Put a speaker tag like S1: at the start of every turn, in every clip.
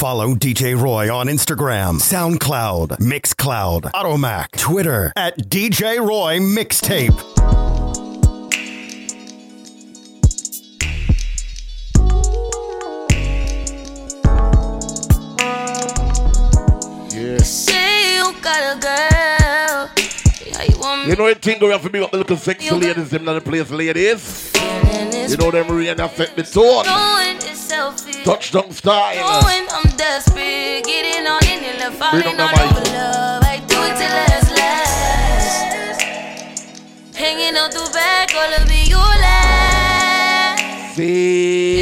S1: Follow DJ Roy on Instagram, SoundCloud, Mixcloud, Automac, Twitter at DJ Roy Mixtape.
S2: Yeah.
S3: Say you got a girl. Yeah, you want me
S2: You know the thing we have to be up the little sexy ladies, them not the place ladies. You know them rain that set the tone.
S3: Knowing it's.
S2: Touchdown style.
S3: Knowing I'm desperate. Getting on in and left
S2: Bring
S3: falling
S2: up
S3: all over love. I do it till last last. Hanging out the back, all of you last. Is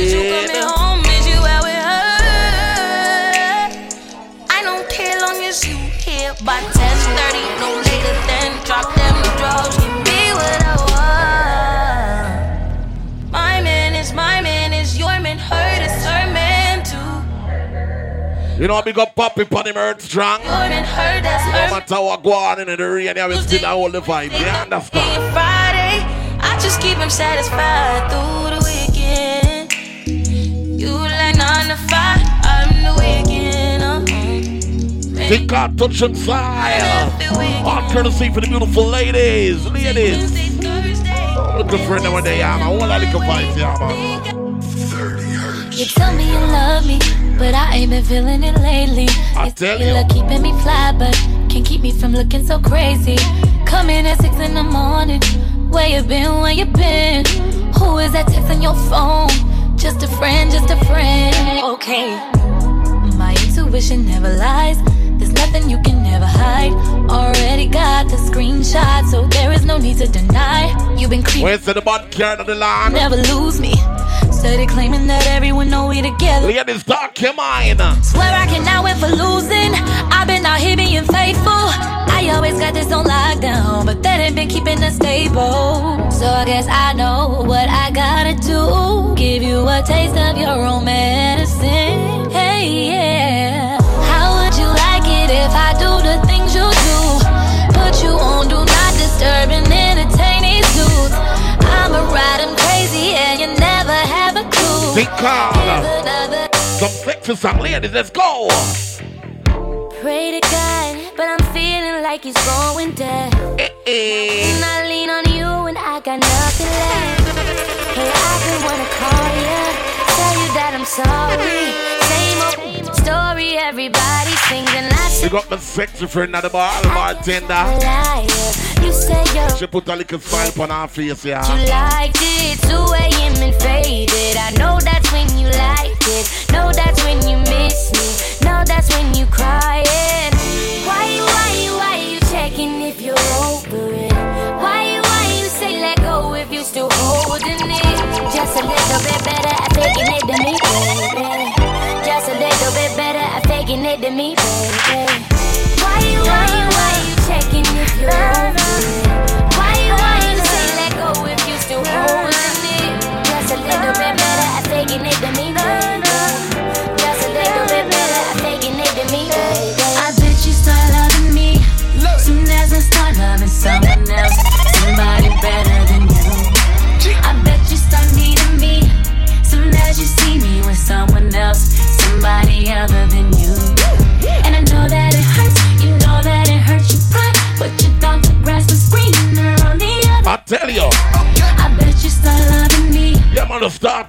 S3: You
S2: know, big up Poppy on him earth strong.
S3: Your man hurt that's
S2: No matter what go on in the rain, yeah, we still hold the vibe. You understand?
S3: Friday, I just keep him satisfied through the weekend. You like nine to five, I'm the weekend. Uh-huh.
S2: Think I touch and style. All courtesy for the beautiful ladies. Ladies. I'm looking for them when they are. I want a little vibe, yeah, man.
S4: You tell me you love me, but I ain't been feeling it lately.
S2: I tell
S4: You
S2: you.
S4: look keeping me fly, but can't keep me from looking so crazy. Coming at six in the morning. Where you been? Where you been? Who is that texting your phone? Just a friend, just a friend. Okay. My intuition never lies. There's nothing you can never hide. Already got the screenshot, so there is no need to deny. You've been creeping.
S2: Where's the bad card of the land?
S4: Never lose me. Steady claiming that everyone know we together.
S2: Ladies, dark your mind.
S4: Swear I cannot win for losing. I've been out here being faithful. I always got this on lockdown, but that ain't been keeping us stable. So I guess I know what I gotta do. Give you a taste of your own medicine. Hey, yeah.
S2: Big call.
S4: Give another
S2: Some ladies, let's go.
S4: Pray to God, but I'm feeling like he's going dead.
S2: Eh,
S4: And I lean on you and I got nothing left. Hey, I've been wanna call you, tell you that I'm sorry. Same old story, everybody sings and I
S2: We
S4: say
S2: got my sexy friend at the bar, bartender.
S4: liar. You say you're
S2: She put a little smile on her face, yeah.
S4: you liked it, 2 a.m. and faded. I know that's when you liked it. Know that's when you miss me. Know that's when you crying. Me.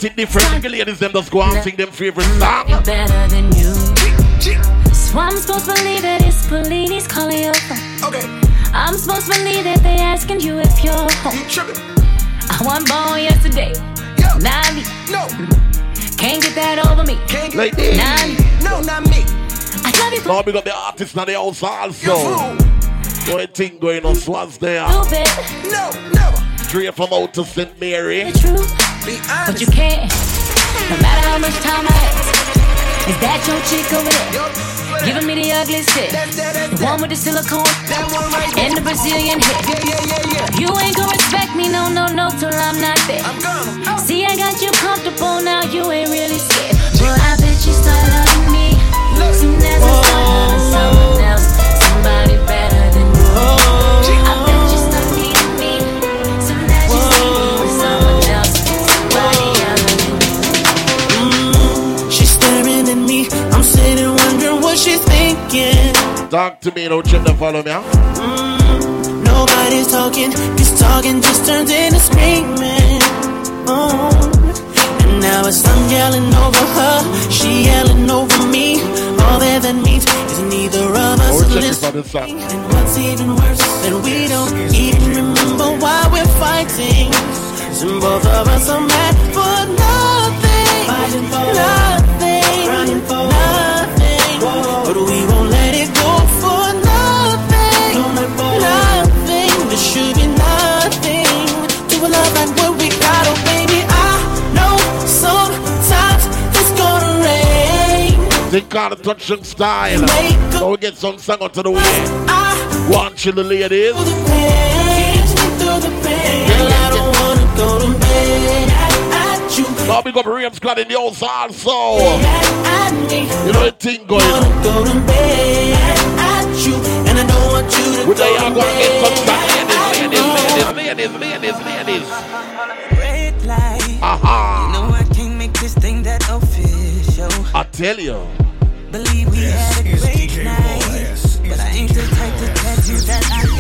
S2: Man, to it different. The ladies, them just go and sing them favorite song.
S4: better than you. So I'm supposed to believe that it's Bellini's calling you.
S5: Okay,
S4: I'm supposed to believe that they asking you if you're home.
S5: you tripping?
S4: I wasn't born yesterday.
S5: Yo,
S4: Nah, me
S5: no,
S4: can't get that over me.
S5: can't get
S2: Ladies.
S4: Nah, me.
S5: No, not me.
S4: I love you
S2: Now we got the artists in the house
S5: You
S2: also.
S5: fool.
S2: What thing going on? Swans there.
S4: stupid.
S5: No, never.
S2: Straight from out to St. Mary.
S4: The truth,
S5: Be
S4: but you can't. No matter how much time I have. Is that your chick over there? Giving me the ugly shit.
S5: That's that, that's
S4: The one with the silicone
S5: that one right there.
S4: and the Brazilian hip.
S5: Yeah, yeah, yeah, yeah.
S4: You ain't gonna respect me, no, no, no, till I'm not there.
S5: I'm gonna.
S4: See, I got you comfortable now, you ain't really scared.
S6: Thinking.
S2: Talk to me, don't you to follow me. Huh?
S6: Mm, nobody's talking, cause talking just turns into screaming. Oh. And now it's I'm yelling over her, she yelling over me. All that that means is neither of us
S2: Oh,
S6: listening.
S2: out,
S6: And what's even worse, that we don't even remember why we're fighting. And both of us are mad for nothing. Fighting for nothing. Rain.
S2: They got a touch and style. So we get some song onto the way.
S6: I
S2: One chill the ladies.
S6: pain, through the pain. Girl, I wanna to bed at.
S2: Now we got Rams Clan in the house also. You know the thing going on.
S6: Go to bed at you, and I don't want you to
S2: With
S6: go to
S2: get some
S6: bed.
S2: song. Ladies, ladies, ladies, ladies, ladies, ladies.
S7: Red light.
S2: Aha.
S7: No, I can't make this thing that official.
S2: I tell you.
S7: Believe we had a great night. But I ain't the type to tell you that I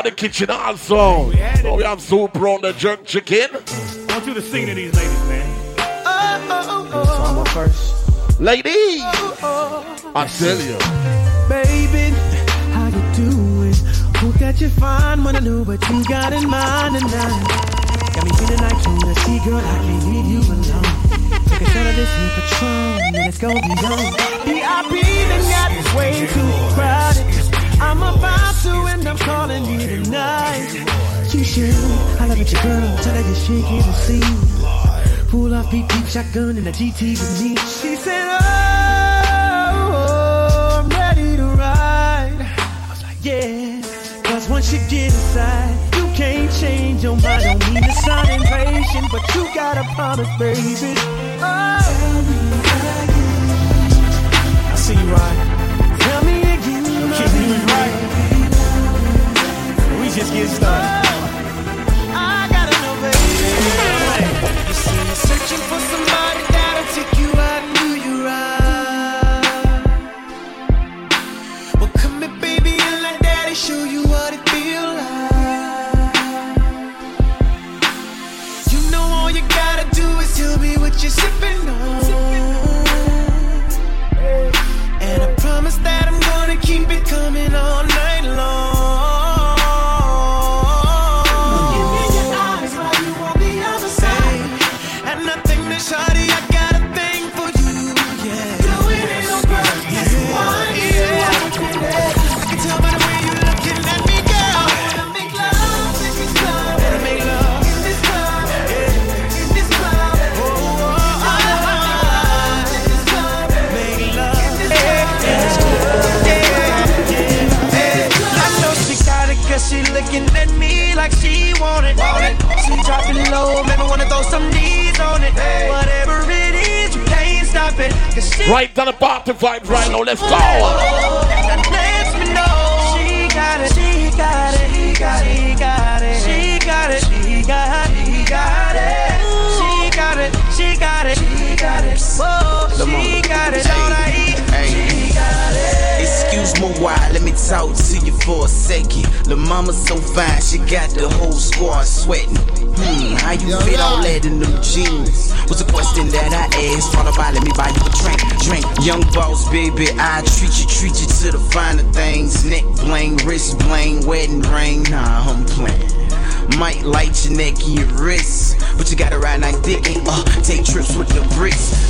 S2: Remember the kitchen also. So we have soup on the jerk chicken.
S8: I want you to sing to these ladies, man. Uh oh.
S2: Ladies, I tell you.
S6: Baby, how you doing? Hope that you're fine. Wanna know what you got in mind tonight. Got me feeling like you to see, girl. I can't leave you alone. Take a shot of this here Patron, and let's go beyond. VIP then got this way too crowded. I'm about to end up calling you tonight. You should. I love it, your girl. Tell her you're shaking the scene. Pull off beat deep shotgun in the GT with me. She said, Oh, I'm ready to ride. I was like, Yeah. Cause once you get inside, you can't change your mind. Don't mean to sound impatient, but you gotta promise, baby. Oh, was right. We just get started. Oh, I gotta know, baby. You see, you're searching for Right down the
S2: bottom vibes right now. Let's go.
S6: She got it. She got it. She got it. She got it eat. She got it.
S9: Excuse my why, let me talk to you for a second. The mama so fine, she got the whole squad sweating. Hmm, how you fit all that in them jeans? Was a question that I asked. Thought about let me buy you a drink, drink. Young boss, baby, I treat you, treat you to the finer things. Neck bling, wrist bling, wedding ring. Nah, I'm playing. Might light your neck and your wrist, but you gotta ride like dick and uh, take trips with the bricks.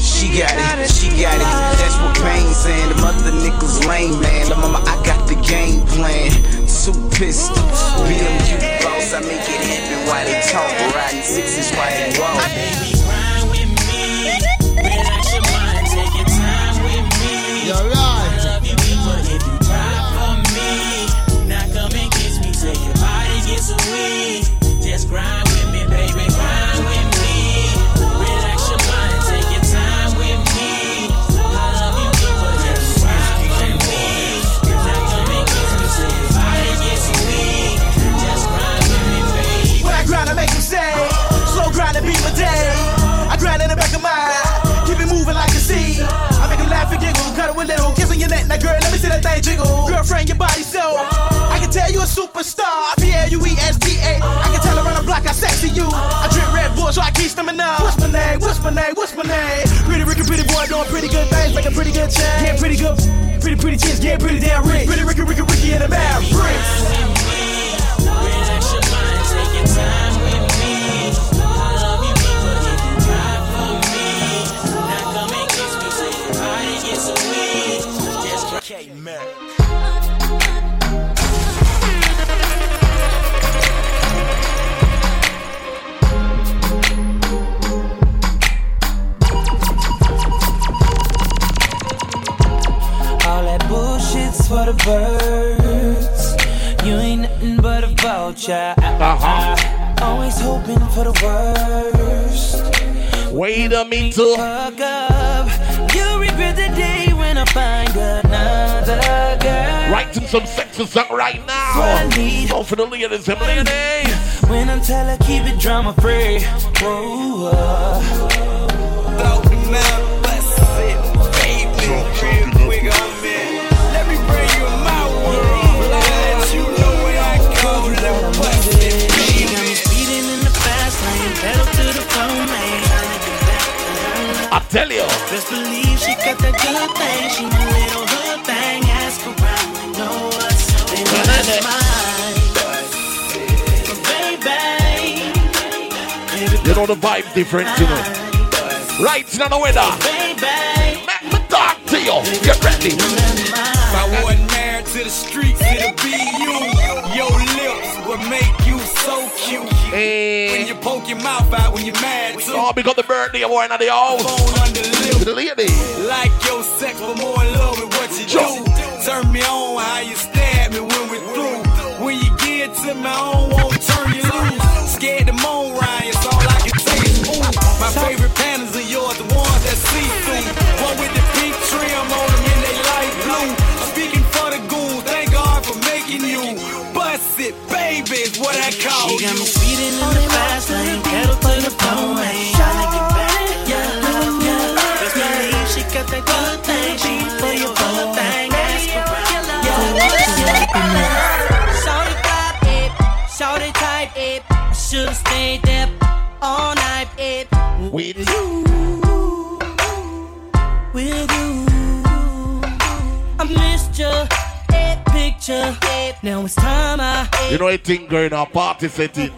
S9: She got it, she got it. That's what Payne saying. The mother niggas lame, man. The mama, I got the game plan. Two pistols, BMU boss. I make it happen while they talk. Riding sixes while they walk.
S10: Baby, grind with me. Relax your mind, take your time with me.
S11: You're right.
S10: I love you, but if you cry for me, now come and kiss me. Say your body gets weak. Just grind
S6: let me see that jiggle. Girlfriend, your body so. I can tell you a superstar, P L U E S T A. I can tell around the block how sexy you. I drink Red Bull, so I keep stomaching up. What's my name? What's my name? What's my name? Pretty Ricky, pretty boy, doing pretty good things, making pretty good change. Yeah, pretty good. Pretty, pretty chicks, getting pretty damn rich. Pretty Ricky, Ricky, Ricky, and the Mavericks.
S10: Relax your mind, take your time
S7: All that bullshit's for the birds. You ain't nothing but a vulture.
S2: Uh-huh.
S7: Always hoping for the worst.
S2: Wait a minute.
S7: Fuck up. You regret the day I find another girl.
S2: Writing some sexy song right now.
S7: I.
S2: So for the ladies and ladies.
S7: When I tell her keep it drama free. Whoa, uh.
S10: She got me the fast lane, pedal to the floor, man.
S2: I tell you.
S10: Best believe got that good thing. She my little hood thing. Ask around, we know what's they know that's mine. Baby,
S2: You know the vibe different, you know. Right now the weather.
S10: baby,
S2: Make me talk to you. Get ready.
S12: If I wasn't married to the streets, it'd be you. Your lips would make you so cute.
S2: Hey.
S12: Your mouth out when you're mad too.
S2: Oh, because the birthday boy in the.
S12: Bone under lip.
S2: The lady.
S12: Like your sex, but more love
S4: Now it's time I
S2: You know a thing going on, party setting.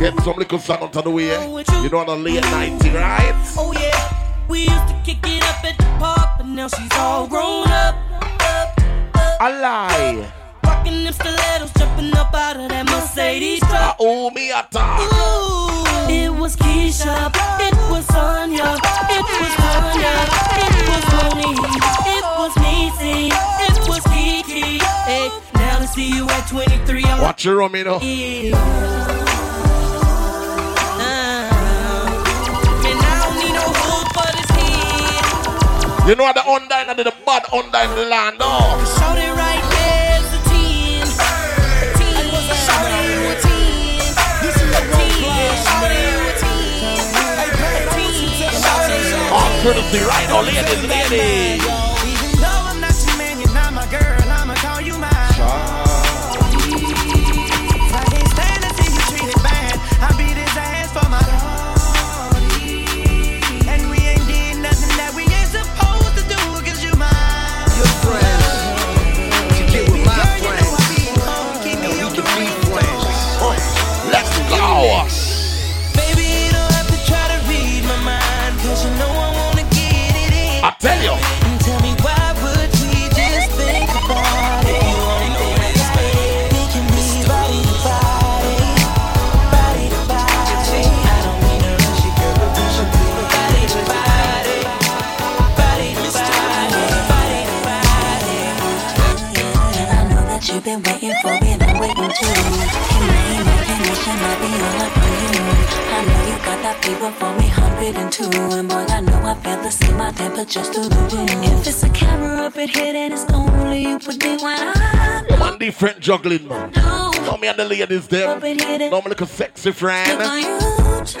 S2: Get some little sun onto the way. You know on a late night thing, right?
S4: Oh yeah, we used to kick it up at the park, but now she's all grown up. up, up.
S2: A lie.
S4: Rocking them stilettos, jumping up out of that Mercedes truck.
S2: Oh, me a talk.
S4: Ooh, it was Keisha, it was Sonya, it was Tanya, it was Monique, it was Niecy, see you at 23, I'm
S2: Watch your rum, you know.
S4: yeah. Uh, and I don't need no hood for this head.
S2: You know the undine and the bad undine the land, oh.
S4: Shout it right there's a 10. A 10. Shout it a 10. A 10. Shout it a 10.
S2: On courtesy right now, ladies, ladies.
S6: Even though I'm not your man, you're not my
S4: temperature's through. If it's a camera up in here, then it's only you with me when I
S2: One different juggling, man. Know me and the ladies there. Know me like a sexy friend.
S4: Look on you too.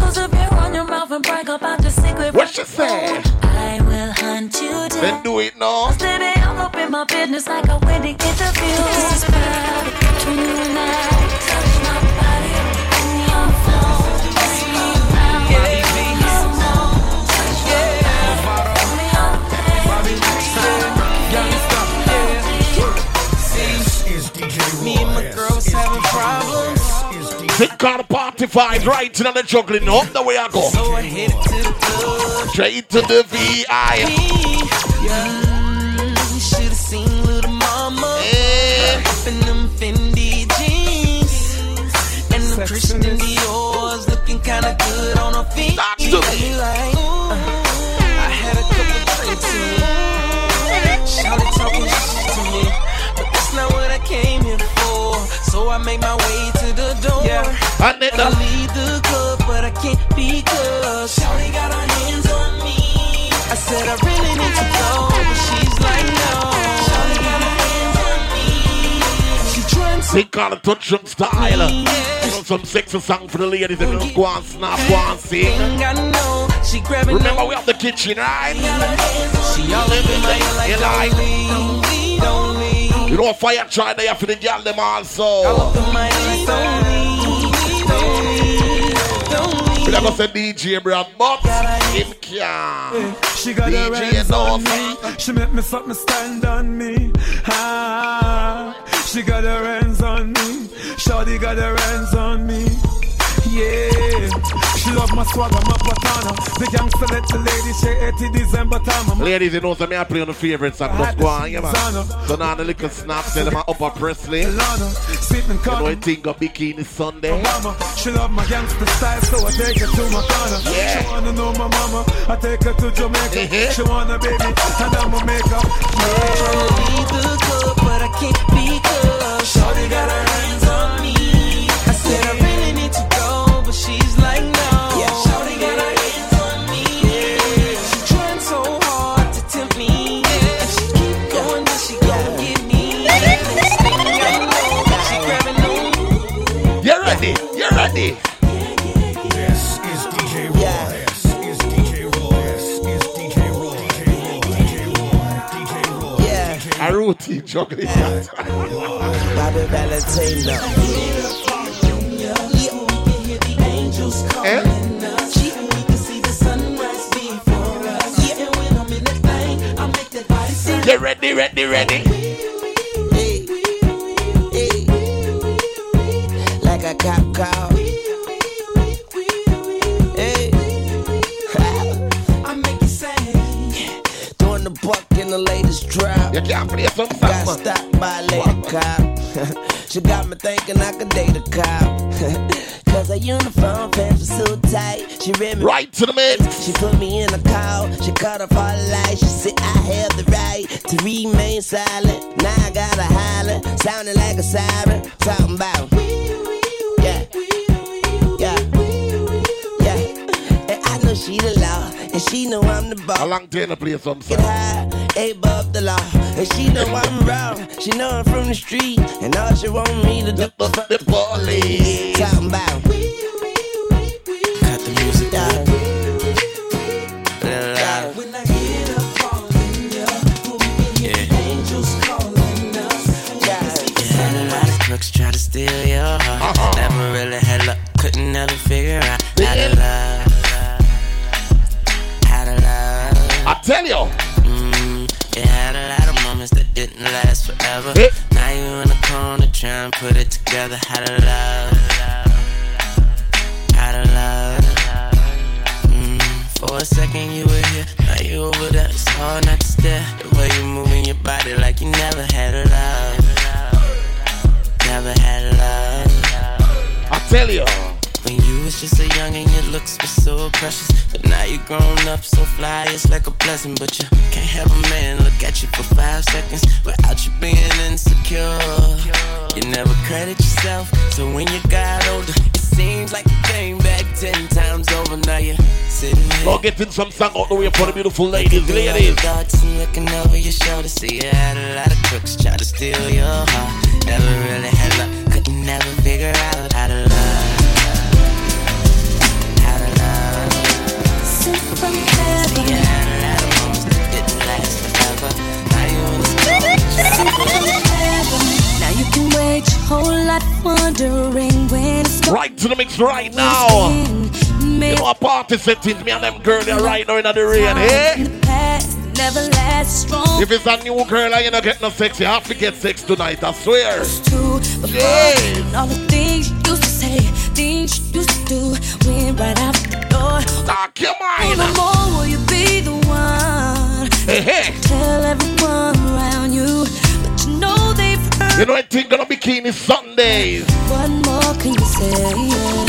S4: Cause if you run your mouth and brag about the secret.
S2: What she say?
S4: I will hunt you down.
S2: Then do it now.
S4: Baby, I'm up in my business like a wedding interview. This is private between you and I.
S2: Think called party vibes right in on the juggling. Up the way I go.
S7: So I headed to the club.
S2: Straight to the VI.
S7: Should have seen little mama. In them Fendi jeans. And the Christian Dior's looking kinda good on her feet.
S2: And then
S7: I leave the club, but I can't because Shawty got her hands on me. I said I really need to go, but she's like no. Shawty got her hands on me. She trying to
S2: Think called a touch and style. You know some sexy song for the ladies and you go and snap, go and sing.
S7: I know. She grabbing
S2: Remember we have the kitchen, right?
S7: She all in my like
S2: You like?
S7: don't leave, don't leave.
S2: You know fire try there for the girl them
S7: All
S2: also.
S7: up in my ear
S2: We
S7: leave.
S2: never say DJ Brad, but him can.
S13: She got her
S2: DJ
S13: hands on me. She make me something stand on me. Ah, she got her hands on me. Shawty got her hands on me. Yeah, she love my swagger, my patana. The gangster let the lady say 80 December time. I'm
S2: Ladies, you know, so me I play on the favorite song. Just go on, yeah, man. So now the little snap, tell them I upper Presley. You
S13: Lana, sitting
S2: know, I
S13: calm.
S2: think of Bikini Sunday.
S13: Mama, she love my gangster style, so I take her to my corner.
S2: Yeah.
S13: She wanna know my mama, I take her to Jamaica.
S2: Mhm.
S13: She wanna baby, and I'ma make her.
S7: Tryna leave the club, but I can't because Shawty got her
S2: Routine juggling.
S14: Bobby Valentino.
S2: Get ready, ready, ready. To the mid.
S14: She put me in a call. She cut off all the lights. She said I have the right to remain silent. Now I gotta holler, sounding like a siren. Talking about yeah, yeah, yeah. And I know she the law, and she know I'm the boss.
S2: How long do you play some
S14: Get high, above the law, and she know I'm wrong. She know I'm from the street, and all she want
S2: beautiful ladies, ladies.
S14: Thoughts and looking over your shoulder, see you had a lot of crooks try to steal your heart. Never really had luck, couldn't never figure out how to love. How to love.
S15: Sent from
S14: See, you
S15: heaven.
S14: had a lot of moments that didn't last forever. Now you understand.
S15: Sent from. Now you can wait your whole life wondering when it's going
S2: Right to the mix right now.
S15: To
S2: You
S15: make
S2: know a party settings, me and them girl they right now in the rain,
S15: in
S2: eh?
S15: the past never lasts strong
S2: If it's a new girl and you don't get no sex, you have to get sex tonight, I swear.
S15: too. Before
S2: Yes.
S15: and all the things you used to say, things you used to do, went right out the door.
S2: Your
S15: Oh, no more will you be the one
S2: Hey, hey.
S15: tell everyone around you, but you know they've heard.
S2: You know, I think gonna bikini Sundays.
S15: What more can you say?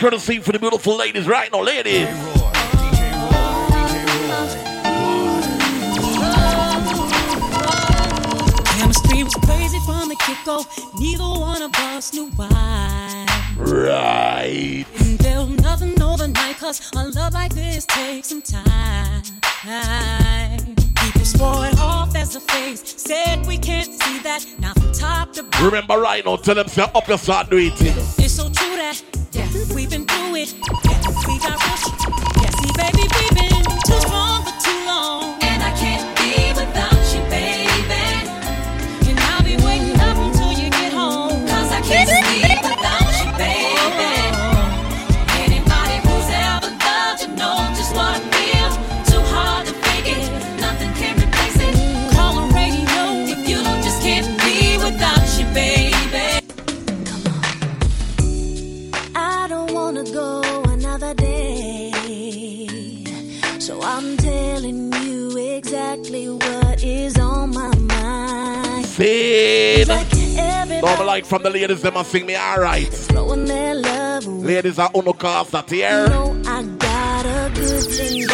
S2: Courtesy for the beautiful ladies right now, ladies.
S16: Roy. DJ Roy. DJ Roy.
S4: Chemistry was crazy from the get go. Neither one of us knew why.
S2: Right.
S4: And there was nothing overnight, cause a love like this takes some time. People swore off as a phase, said we can't see that. Now from top to bottom,
S2: Remember right now, tell them say up your start do it.
S4: it's so true that yeah, we've been through it. Yeah, we got rich.
S2: Normal like from the ladies, them must sing me alright.
S15: throwing their love away.
S2: Ladies are uno that here.
S15: know I got a good thing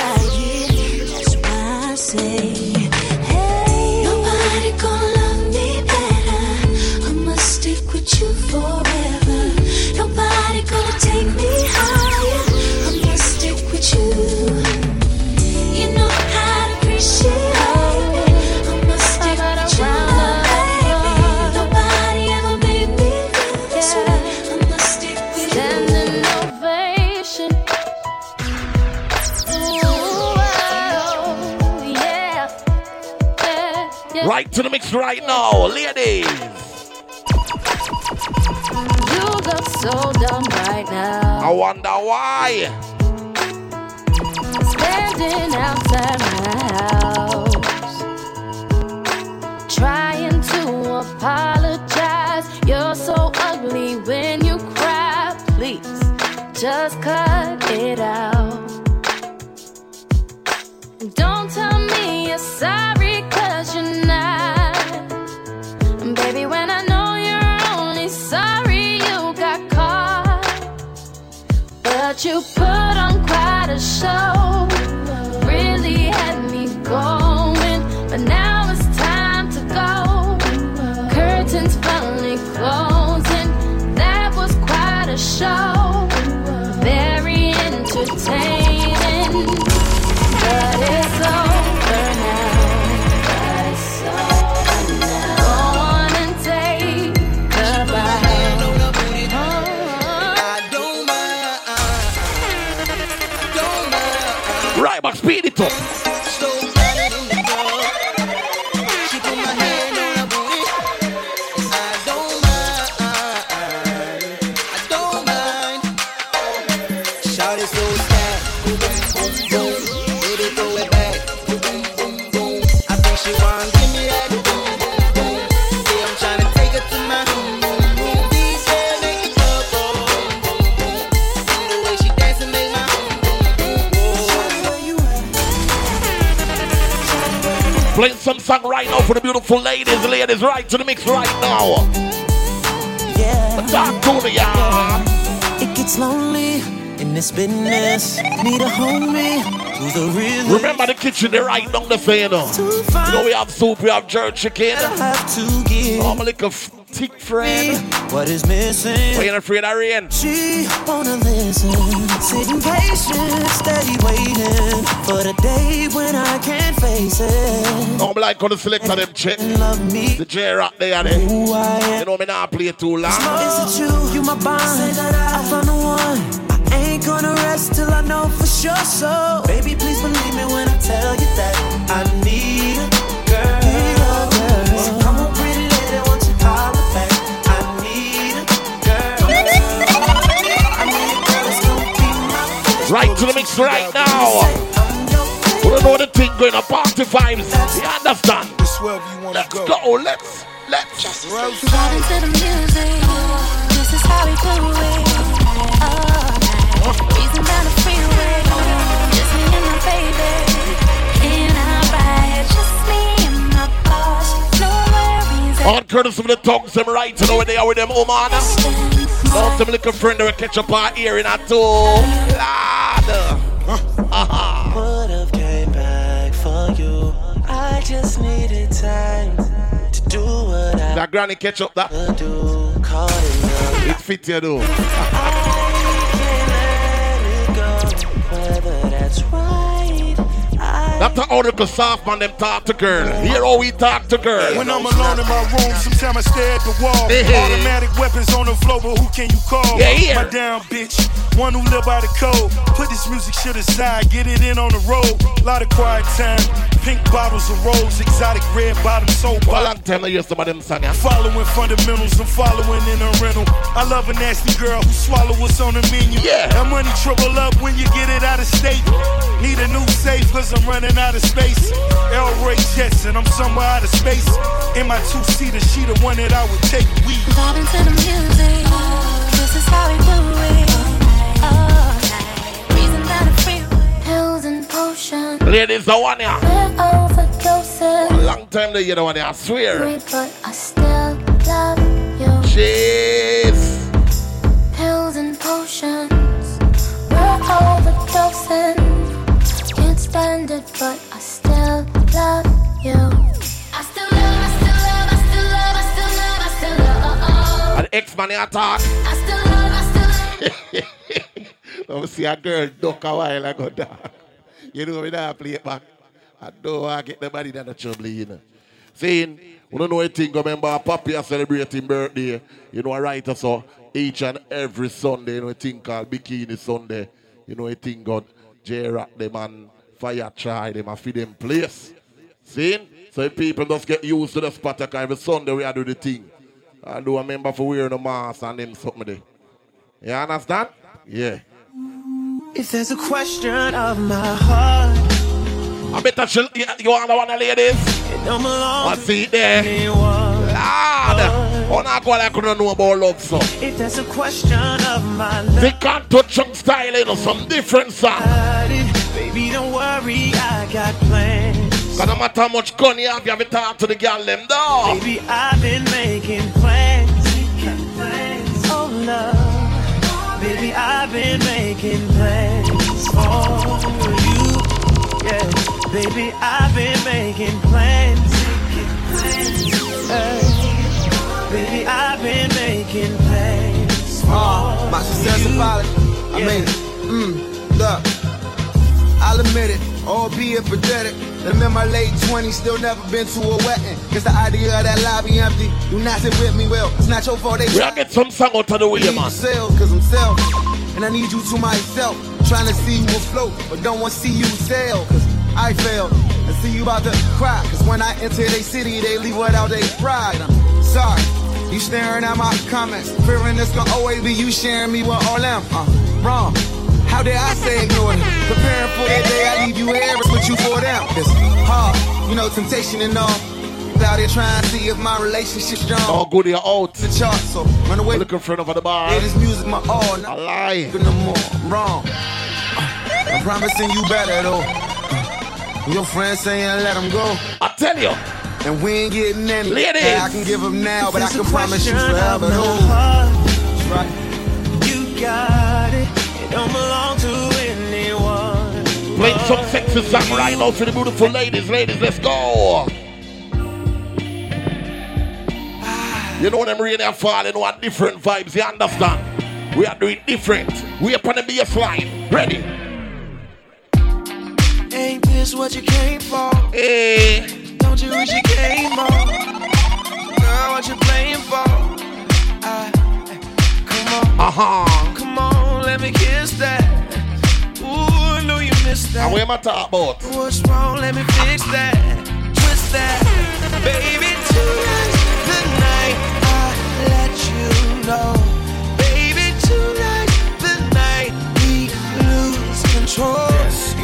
S15: Right to
S2: the mix right now, ladies.
S3: You look so dumb right now.
S2: I wonder why.
S3: Standing outside my house. Trying to apologize. You're so ugly when you cry. Please, just cut it out. You
S2: song right now for the beautiful ladies, ladies, right to the mix right now.
S7: Yeah.
S2: Talk to me, yeah.
S7: It gets lonely in this business. Need a homie who's a real.
S2: Remember the kitchen, they're right down the fan. You know, we have soup, we have jerk chicken.
S7: I have to give.
S2: I'm like a f- thick friend.
S7: What is missing?
S2: We ain't afraid of rain.
S7: She wanna listen, sitting patient, steady waiting for the day when I can't face it.
S2: I'm like on the select of them check.
S7: Love me,
S2: The J rock there, there.
S7: who I am.
S2: You know me not play too long.
S7: Is it you? You my bond. I found the one. I ain't gonna rest till I know for sure. So, baby, please believe me when I tell you that I need
S2: Right to the mix right now. We don't know the thing going on, party vibes. You understand?
S17: You wanna
S2: Let's
S17: go.
S2: go, let's, let's.
S3: Vibing to the music. This is how we do it. All night. Breezing down the freeway. Just me and my baby. In our ride. Just me and my boss. No worries.
S2: On courtesy of the tongues, them right to know where they are with them, oh, woman. Don't some little friend that will catch up our ear in a two. Lord. Uh-huh.
S7: Would have came back for you. I just needed time to do what I
S2: That granny catch up that.
S7: do.
S2: It fit you though.
S7: That's
S2: how the soft man them talk to girl. Hear how we talk to girl.
S17: When I'm alone in my room, sometimes I stare at the wall.
S2: Hey, hey.
S17: Automatic weapons on the floor, but who can you call?
S2: Yeah, yeah.
S17: My down bitch, one who live by the code. Put this music shit aside, get it in on the road. Lot of quiet time, pink bottles of rose, exotic red bottom.
S2: For a long time I hear some of them song. yeah.
S17: Following fundamentals, I'm following in a rental. I love a nasty girl who swallow what's on the menu.
S2: Yeah.
S17: That money triple up when you get it out of state. Need a new safe cause I'm running out of space. El Ray Jets and I'm somewhere out of space. In my two seater, she the one that I would take weed.
S3: Vibing to the music. This is how we do it. Oh. All night. Breezing down the freeway. Pills and potions.
S2: Ladies, the one yeah. A long time they hear the one yeah, I swear.
S3: Sweet, but I still love you.
S2: Jeez.
S3: Pills and potions. We're overdosing. It, but I still love you. I still love, I still love, I still love, I still love, I still love.
S2: An ex-man here talk.
S3: I still love, I still love.
S2: Now see a girl duck a while ago, dog. You know me not play it back. I don't want to get the body down the trouble, you know. Saying, we don't know anything, remember Papi are celebrating birthday. You know, I write us so each and every Sunday, you know, a thing called Bikini Sunday. You know, a thing got J-Rock them and Fire Try them and feed them place. See? So if people just get used to the spot, like every Sunday we are do the thing. I do remember for wearing a mask and them something there. You understand? Yeah.
S7: If there's a question of my heart,
S2: I bet you, you, you want the one ladies?
S7: don't
S2: I see it there. Lord, oh, not go like I couldn't know about love, so.
S7: If there's a question of my
S2: They can't touch on style, you know, some different song.
S7: Baby, don't worry, I got plans.
S2: Cause no matter how much gun you have, you have to talk to the girl them, though.
S7: Baby, I've been making plans. Oh, love. Baby, I've been making plans for you. Yeah. Baby, I've been making plans. Hey. Baby, I've been making plans for
S18: Uh, my success
S7: you.
S18: apology. I mean, mm, look, I'll admit it, albeit pathetic. that I'm in my late 20s, still never been to a wedding. Guess the idea of that lobby empty. Do not sit with me, well, it's not your fault. They
S2: We get some song out of the way, man.
S18: sales, cause I'm selfish. And I need you to myself. Trying to see you afloat, but don't want to see you sail. Cause I failed. And see you about to cry. Cause when I enter they city, they leave without their pride. I'm sorry. You staring at my comments. Fearing it's gonna always be you sharing me with all them. Uh, wrong. How dare I say ignore them? Preparing for the day I leave you here, it's with you for them. It's hard. You know, temptation and all. Out there trying to see if my relationship's strong.
S2: Oh, good, you're out.
S18: The chart, so run away.
S2: Look in front of the bar.
S18: Yeah, this music my all.
S2: I lie.
S18: No more. I'm wrong. Uh, I'm promising you better though. Uh, Your friends saying let them go.
S2: I tell you.
S19: And we ain't getting any.
S2: Ladies.
S19: Yeah, I can give them now, but I can promise you
S7: question of
S19: forever.
S7: no
S19: No.
S7: Right. You got it. It don't belong to anyone.
S2: Play some sexy song right now for the beautiful ladies. Ladies, let's go. You know them really are falling on different vibes, you understand? We are doing different. We are on the bass line. Ready?
S7: Ain't this what you came for?
S2: Hey.
S7: Don't you wish you came more? Girl, what you playing for? I, come
S2: uh-huh.
S7: Let me kiss that. Ooh, I know you missed that.
S2: And where am I talking?
S7: What's wrong? Let me fix that. Twist that. Baby, tonight, I let you know. Baby, tonight, we lose control.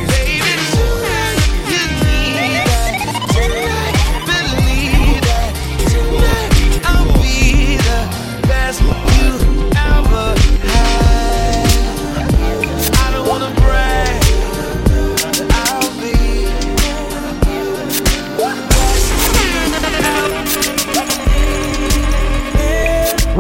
S7: Baby,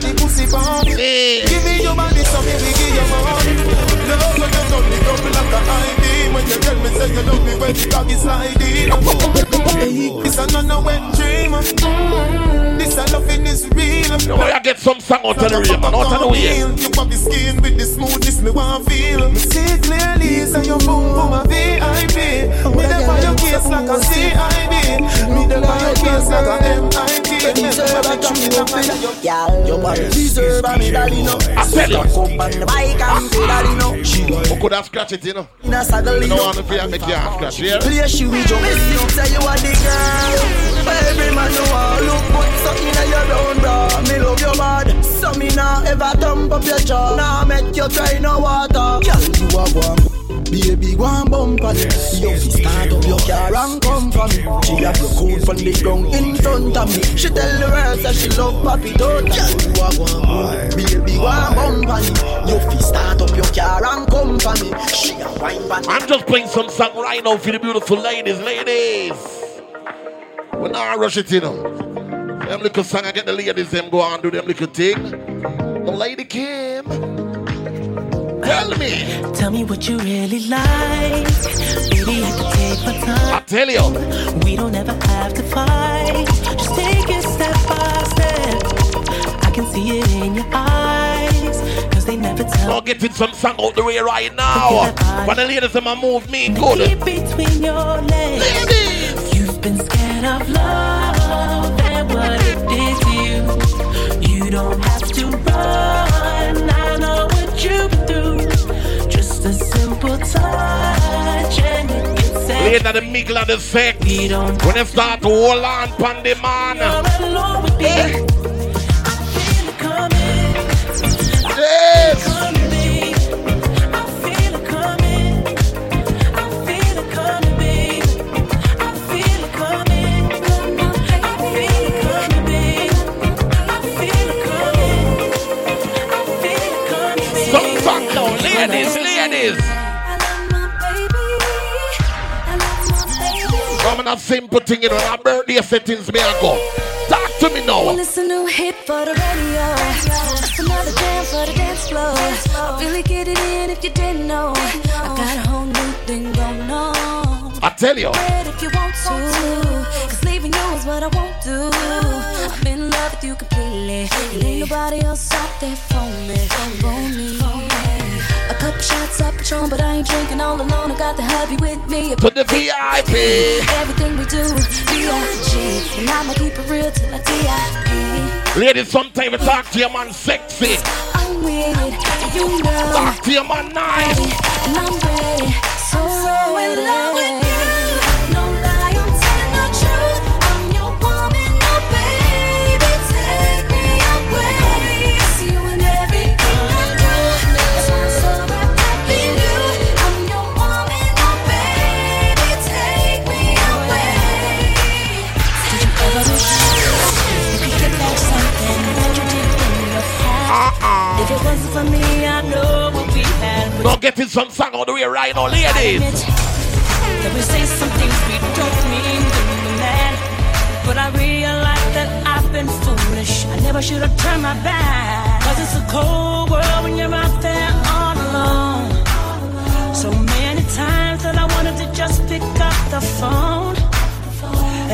S7: the
S18: pussy bomb. Give me your body, so me we give you money. Love when you done me double like a ID. When you tell me say you love me when the dog is sliding. This a no wet dream. This a loving is real.
S2: You know, I get some song out of the rain, man. Out of the way.
S18: You pop your skin with the smoothness me want feel. Me see clearly, so your boom boom a VIP. Me dey on your case like a CID. Me dey on your case like a
S5: Medal, no.
S2: I you.
S5: Up on the bike and
S2: could have scratched it, you know? You
S5: you
S2: know, want to feel make scratch, yeah?
S5: Play with your you you are the girl. Every man you want look good, so in your round bra. Me love your bad, so me nah ever dump up your jaw. Nah make you try no water. Girl, you a one. Baby, go and bump on it. You fi start up your car and come for me. She a broke out from the ground in front of me. She tell the world that she love papi don't. Girl, you a one. Baby, go and bump on it. You fi start up your car and come for me. She a wine pan
S2: I'm just playing some song right now for the beautiful ladies, ladies. We not rush it, you know. Them little song, I get the ladies, them go on do them little thing. The lady Kim. Tell me.
S20: Tell me what you really like. Baby, I can take my time.
S2: I tell you.
S20: We don't ever have to fight. Just take it step by step. I can see it in your eyes. Cause they never tell
S2: Now getting some song out the way right now. When the ladies them a move me good.
S20: between your legs. You've been scared of love and what it did to you. You don't have to run. A touch and set.
S2: Laying the of the sex. When they start to hold on pan the man.
S20: Yes.
S2: Ladies, ladies. A simple thing, you know, birthday settings me and go. Talk to me now.
S4: Well, it's a new hit for the radio. Just another jam for the dance floor. I really get it in if you didn't know. I got a whole new thing going on.
S2: I tell you.
S4: If you want to. Cause leaving you is what I won't do. I'm in love with you completely. And ain't nobody else out there for me. For me. A couple shots up Patron, but I ain't drinking all alone. I got the hubby with me.
S2: To the VIP.
S4: Everything we do, B.I.G. And I'ma keep it real till I D.I.P.
S2: Ladies, sometimes you talk to your man sexy.
S4: I'm with it, you know.
S2: Talk to your man nice.
S4: And I'm ready, so, in love with you.
S15: Wasn't for me, I
S2: some song on the way right now, ladies.
S15: That we say some things we don't mean to mad. But I realize that I've been foolish. I never should have turned my back. Cause it's a cold world when you're out there all alone. So many times that I wanted to just pick up the phone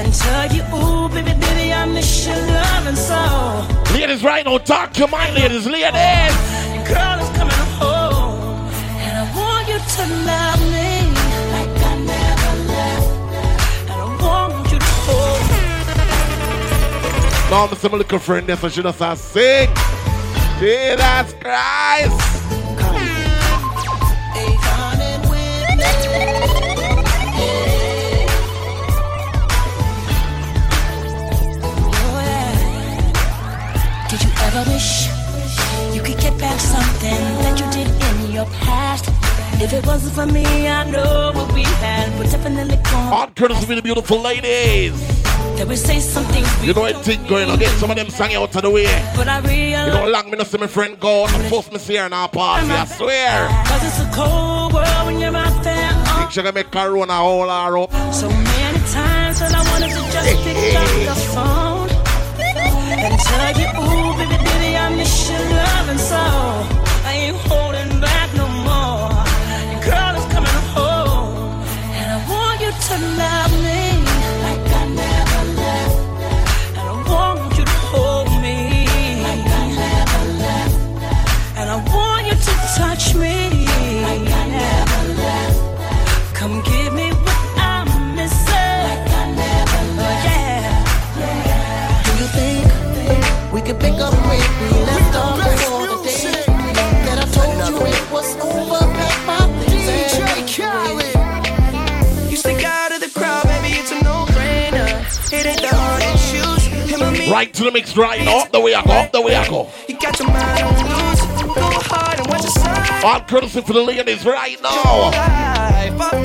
S15: and tell you, ooh, baby, baby, I miss your love and so.
S2: Ladies, right now, talk your mind, ladies, ladies.
S15: Girl is coming home, and I want you to love me like I never left. And I want you to hold me.
S2: Now, I'm some little friend there, so she just start sing. Jesus Christ.
S15: Ever wish you could get back something that you did in your past? If it wasn't for me, I know what we had would definitely
S2: courtesy of the beautiful ladies.
S15: That we say some things we
S2: You know what thing going on? Get some of them song out of the way.
S15: But I
S2: You
S15: realize
S2: know, long me not see my friend go out and force me see her in our party, I swear.
S15: Cause it's a cold world when you're out there on
S2: Think she gonna make her run a whole her up.
S15: So many times that I wanted to just pick up the phone and tell you, ooh, baby, baby, I miss your love, and so
S2: Right to the mix right now. Up the way I go, up the way I go.
S7: you got your mind on loose. Go hard and watch your side.
S2: On courtesy for the ladies right now.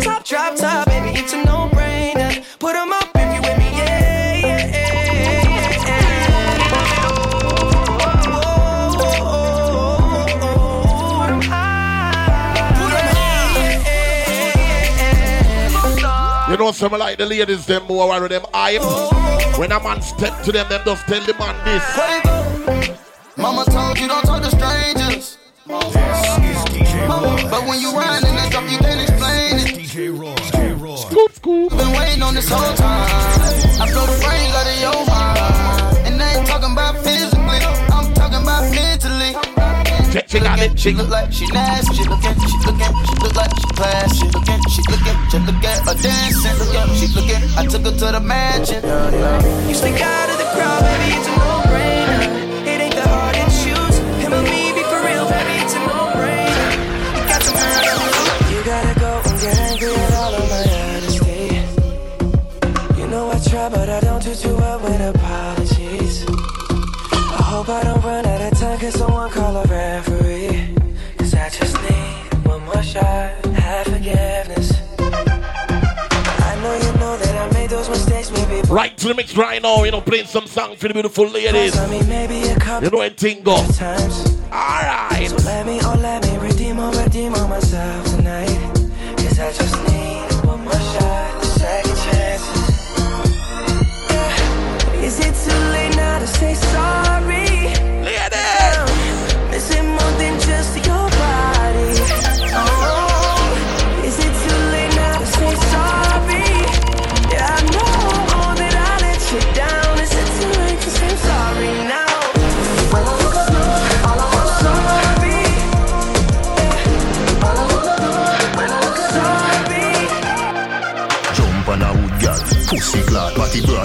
S7: Top, drop top, baby, it's a no-brainer. Put 'em up
S2: know, some like the ladies, them more worry them hype. When a man step to them, them just tell the man this.
S18: Mama told you don't talk to strangers. But when you ride in that drop, you can't explain it.
S16: DJ Roy. DJ Roy.
S2: Scoop, scoop.
S18: Been waiting on this whole time. I blow the brains out of your
S2: Check, check out it.
S18: She look like she nasty. She looking, she looking, she look like she class. She looking, she looking, just look at her dancing. She look at, she looking. I took her to the mansion.
S7: You stick out of the crowd, baby, it's a to
S2: the mix right now. You know, playing some song for the beautiful ladies.
S7: I mean, maybe a couple
S2: You know go.
S7: times.
S2: Alright.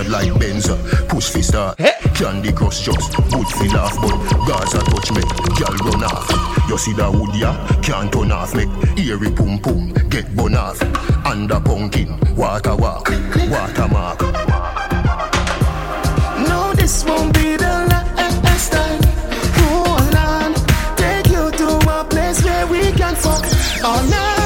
S7: Body
S21: like Benza. Push fi start, Candy Crush just good fi laugh, but Gaza touch me, gal run off. You see that wood ya, can't turn off me. Eerie pum pum, get bun off. Under pumpkin, water walk, water mark.
S22: No, this won't be the last time. Hold on, take you to a place where we can fuck all night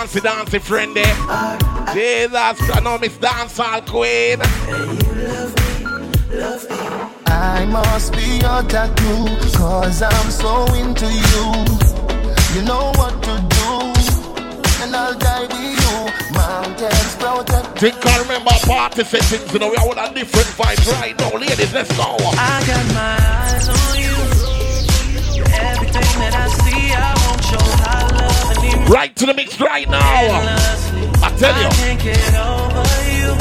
S2: Dancey, dancey friend there. Jesus, I know Miss Dancehall Queen.
S22: I must be your tattoo, cause I'm so into you. You know what to do, and I'll die with you. Mountains protect.
S2: Think I remember party settings, you know, we are all a different vibes right now. Ladies, let's go.
S7: I got my eyes on you.
S2: Right to the mix right now. I tell
S7: I
S2: you.
S7: can't get over you.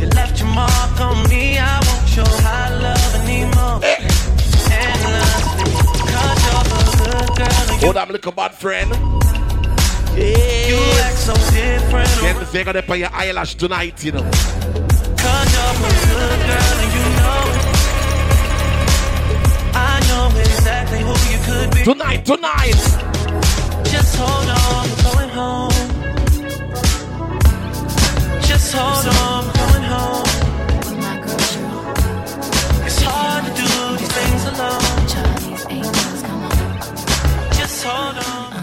S7: You left your mark on me. I won't show how love eh. and emotion. Endlessly. Cause a good girl. and
S2: Oh, that little bad friend.
S7: You act so different.
S2: Get the figure up on your eyelash tonight, you know.
S7: Cause you're a good girl and you know it. I hold on, we're going home. Just hold on, we're going home. It's hard to do these things alone. Just hold on. Uh.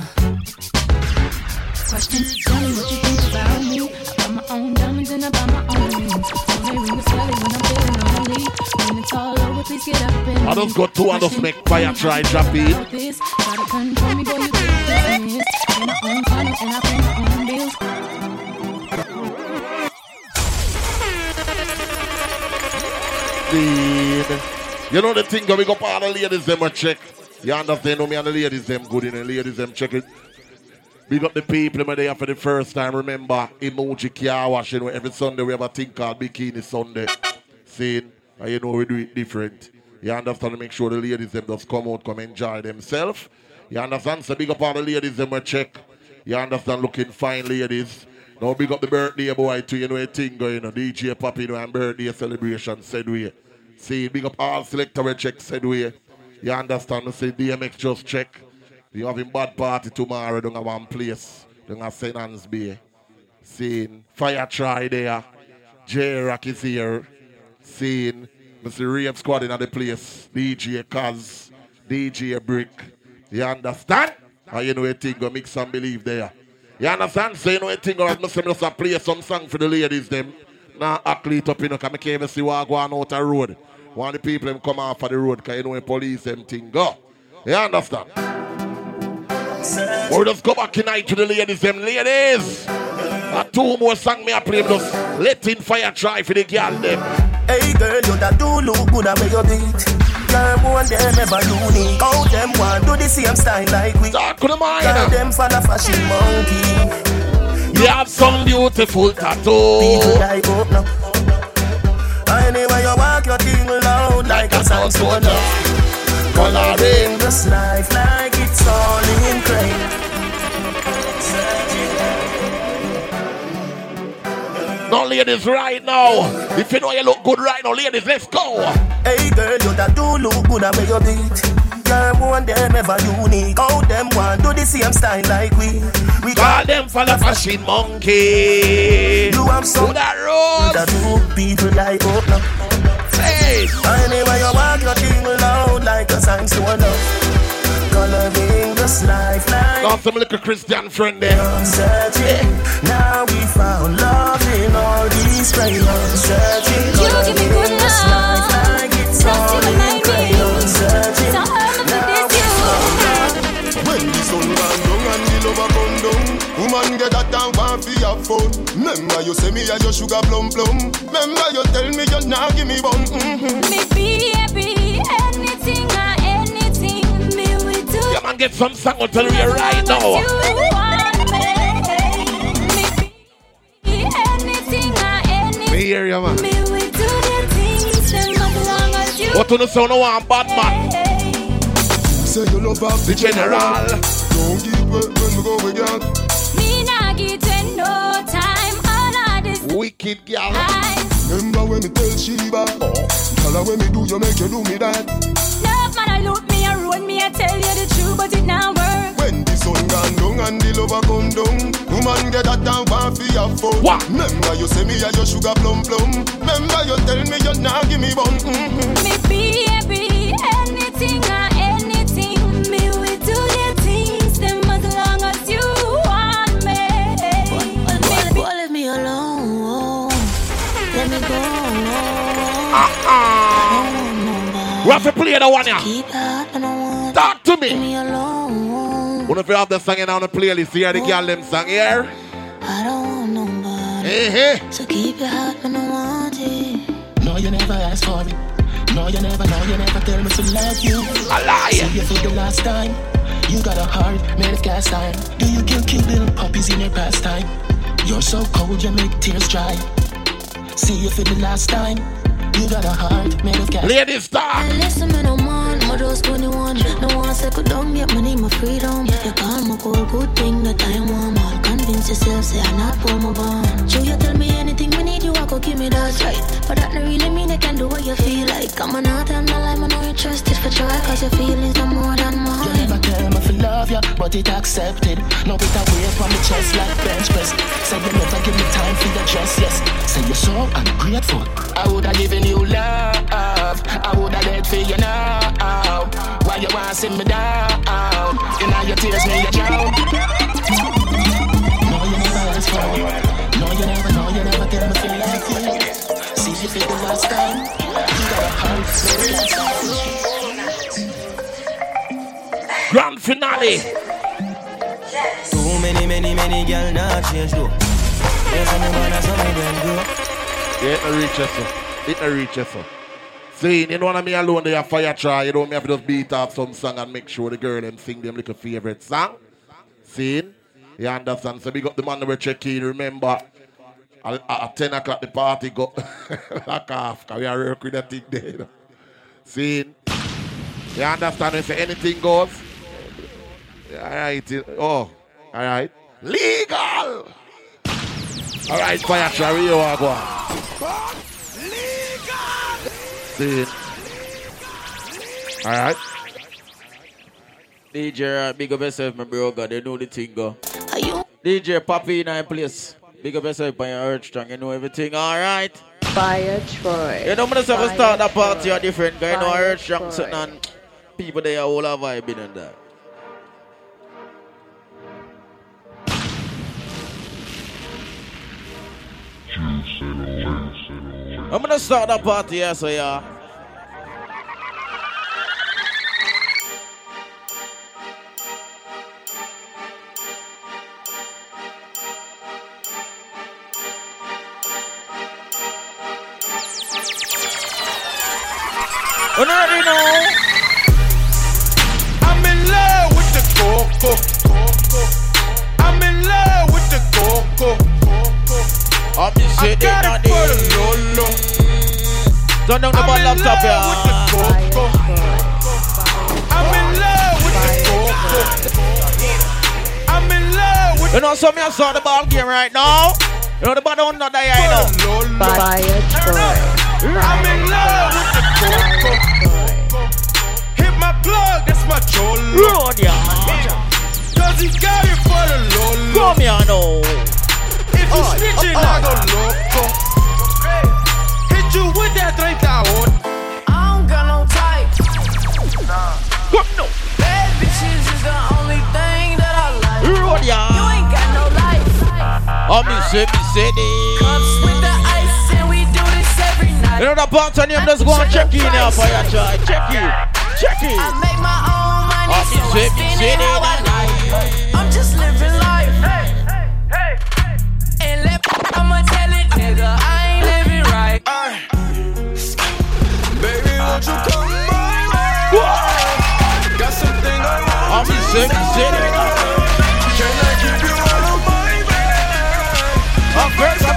S15: Question, tell me what you think about me. I buy my own diamonds and I buy my own rings. So they ring the celly when I'm feeling lonely. When it's all over, please get up and
S2: I just got two and just make fire try drop in.
S15: this. Try to control me, boy, you get this.
S2: You know the thing, we go all the ladies them a check. You understand me and the ladies them good in the ladies them check it. Big up the people when they are for the first time. Remember, emoji car washing where every Sunday we have a thing called Bikini Sunday. Seeing, and you know we do it different. You understand? Make sure the ladies them just come out, come enjoy themselves. You understand? So big up all the ladies them a check. You understand? Looking fine ladies. Now big up the birthday boy too. You know a thing going on. DJ Poppy you know, and birthday celebration said we. See, big up all selector check said we. You understand? Say DMX just check. You having bad party tomorrow don't have one place. Don't have St. Ann's Bay. Seeing Fire Try there. J Rock is here. Seeing Mr. Rave Squad in the place. DJ Kaz. DJ Brick. You understand? And you know a thing go mix and believe there. You understand? So you know a thing go Mr. Minister play some song for the ladies them. Now act it up, you know, because I can't even see what going out the road. One of the people them come off of the road because you know when police them thing go. You understand? We just go back tonight to the ladies, them ladies. A two more song me I play, just letting fire try for the girl them.
S22: Hey girl, you that do look good at where you beat. One them ever unique. How them want do the same style like we.
S2: Talk to the mind.
S22: Girl, them fan a fashion monkey.
S2: You have some beautiful tattoo.
S22: People like up now. Anyway you walk your thing loud like a sandstone. Coloring this life like it's all in crane.
S2: No ladies right now. If you know you look good right now, ladies, let's go.
S22: Hey girl, you that do look good at where you beat. Girl, one them ever unique. How them want do the same style like we. We
S2: Call them for the fashion monkey.
S22: You have some
S2: that road.
S22: That do people like oh, up now.
S2: Hey.
S22: Anyway, you walk your thing loud like a sign to a love. Coloring this life like
S2: Got some little Christian friend there.
S22: searching. Now we found love in all these crayons. Searching.
S15: You give me good
S22: Coloring this life like it's all in crayons. Searching. Now we found love.
S23: When the sun gone down and the lover come down Woman get that and want fi have fun Remember you say me a your sugar plum plum Remember you tell me you nah give me bun mm-hmm.
S15: Me be happy, anything or anything. Me we do.
S2: Yeah, man, get some song out tell you right now.
S15: Me. Me be anything or anything.
S2: Me hear you, man.
S15: Me we do the things them as long as you.
S2: What on the sound of one bad man?
S21: say you love.
S2: The general.
S21: Don't keep it when we go again.
S4: Me nah get in no time. All of this
S2: Wicked girl.
S21: Remember when me tell Sheba? Tell her when me do, you make you do me that.
S4: Love man, I look me and road me. I tell you the truth, but it now work.
S21: When the sun gone down and the lover come down, woman get that down want for your phone. What? Remember you say me a your sugar plum plum. Remember you tell me you nah give me bun. Mm-hmm.
S4: Me baby, anything or anything, me will do the things them as long as you want me.
S15: Boy, boy, leave me alone. Let me go.
S2: We have to play the one, yeah.
S15: Keep out, I don't want
S2: Talk to me.
S15: Leave me alone.
S2: What if you have the song in on the playlist here, the girl them song here?
S15: I don't want nobody.
S2: Hey, hey.
S15: So keep your heart when I want it.
S22: No, you never asked for it. No, you never, no, you never tell me to love you.
S2: I lie.
S22: See you for the last time. You got a heart made of cast iron. Do you kill cute little puppies in your pastime? You're so cold, you make tears dry. See you for the last time. You got a heart made of cast
S2: Ladies, stop.
S15: Hey, listen, me no man, my just 21. No one settle down, yet my name my freedom. You call my call, good thing that I am warm. All convince yourself, say I'm not for my bond. True, you tell me anything we need, you I go give me that right. But that no really mean I can do what you feel like. I'm an out and my life, I know you trust it for try. Cause your feelings are more than
S22: You
S15: mine.
S22: never tell me if I love you, but it accepted. No better weight on the chest like bench press. Say you never give me time for your dress, yes. Say you're so ungrateful. I woulda given you love. I woulda dead for you now. Why you want to see me down? You know your tears me you drown. No, you never asked for it. No, you never, no, you never tell me if you like it. See you for the last time. You got a heart, baby, last time.
S2: Grand finale.
S24: Too many, many, many girl not change though. Yes, I'm a man, that's how me them go.
S2: Yeah, it no reach us, sir. It no reach us, See, you know when me alone they have fire try, you don't know me have to just beat off some song and make sure the girl and sing them little favorite song. See? You understand? So we got the man we check in, remember. At, at 10 o'clock the party go lock off, cause we are working that thing there. You know. See? You understand if anything goes? Alright. Oh, alright. Legal! Alright, fire try, you are going? See it. Alright.
S25: DJ, uh, big up yourself, my bro. God, they know the thing go. DJ, Papi in our place. Big up yourself by your earth strong. You know everything, alright?
S3: Fire Troy.
S25: You know, I'm just have to start that party a different guy. You know,
S3: Fire
S25: earth strong
S3: Troy.
S25: sitting on people they are all are vibing and that. I'm gonna start that party here, so yeah. Already.
S13: I'm in love with the coco. I'm in love with the coco.
S25: I'm just
S13: I
S25: sitting
S13: got
S25: on
S13: it for the lolo.
S25: Turn down the
S13: I'm
S25: bottle
S13: in love with the coco. I'm in love with the coco. I'm in love with
S25: You know, so me I saw the ball game right now. You know the ball don't not die, you know.
S3: Fire Troy.
S13: I'm in love with the coco. Hit my plug, that's my cholo.
S25: Road, yeah.
S13: Cause he got it for the lolo.
S25: Come here, no.
S13: If you snitching, I go loco. Hit you with that 30
S7: I don't got no type.
S25: Come no.
S7: Bad bitches is the only thing that I like.
S25: Yeah.
S7: You ain't got no life.
S25: I'm me say, me eh.
S7: Cups with the ice and we do this every night.
S25: You know the part on him, just go and check in here for your try. Check it. Check it.
S7: I make my own money, oh,
S25: I'm
S7: so I
S25: me say, me
S7: spend it how eh, I like. Nigga, I ain't living right.
S13: Baby, won't you come my way? Got something I want.
S25: I'm me say, me
S13: Can I keep you a my bed?
S25: I'm first I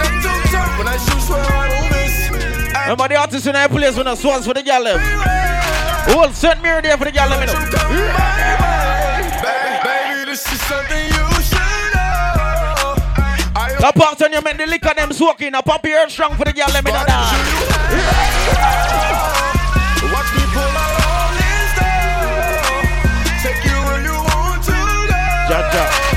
S13: I'm tough when I shoot, swear I
S25: the artists in our place when the swans for the gal them. Hold St. Mary there for the gal The part on you make the liquor them soaking. A pop here strong for the gal let me know that.
S13: Watch me pull my rolling stone. Take you where you want to go.
S25: Ja, ja.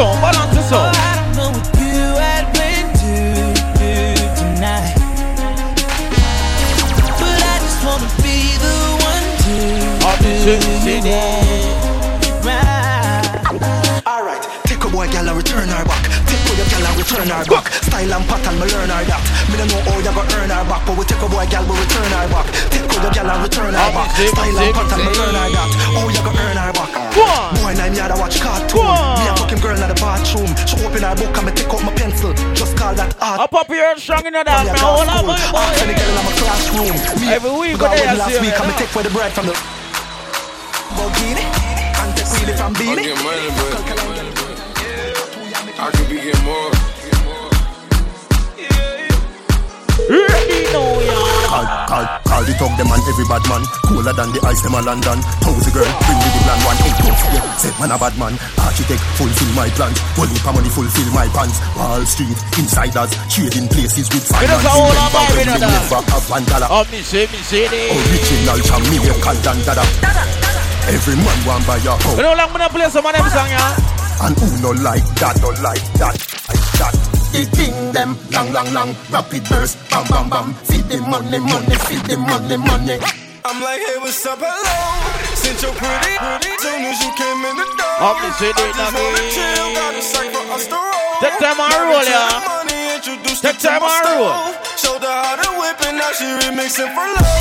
S13: The
S7: one to do right.
S26: Alright, take a boy gal and return her back. Take a your gal and return her back. Style and pattern, me learn her that. Me don't know how you go earn her back, but we take a boy gal, we return her back. Take a your gal and return her back. Style and pattern, me learn her that. How you go earn her back? Boy, now me had to watch cartoon. Me a fucking girl in the bathroom. She open her book and me take out my pencil. Just call that art.
S25: Up up here strong in the dance. Man, hold on, boy,
S26: Ask any girl in my classroom. Me
S25: Every week,
S26: because
S25: but they
S26: I
S25: are
S26: went last week
S25: it,
S26: and me take for the bread from the Bogini and take really from
S13: I
S26: Beanie.
S13: get money, but I could be getting more.
S21: Call, call, the thug them and every bad man. Cooler than the ice them a London. Thousand girl, bring me the plan one. Hey, tough, yeah, said man a bad man. Architect, fulfill my plans. Volume for money, fulfill my pants Wall Street, insiders Trading places with finance
S25: a whole
S21: Remember
S25: vibe
S21: when we never have one dollar.
S25: Oh, me say, me say this.
S21: Original from me, you call Dan Dada. Every man want buy your house.
S25: You know, long when I play some of them song, yeah.
S21: And who no like that, no like that. The thing them long, long, long, rapid burst, bam, bam, bam. Feed the money, money, feed the money, money.
S13: I'm like, hey, what's up, hello? Since you're pretty, pretty, soon as you came in the door.
S25: Me say
S13: I
S25: this,
S13: just
S25: now
S13: wanna
S25: me.
S13: chill, got a sack for us to roll.
S25: Take time I
S13: Married
S25: roll,
S13: to
S25: yeah.
S13: Money, introduced
S25: Take time
S13: I
S25: and roll.
S13: stove. Showed her how to whip and now she remixing for low.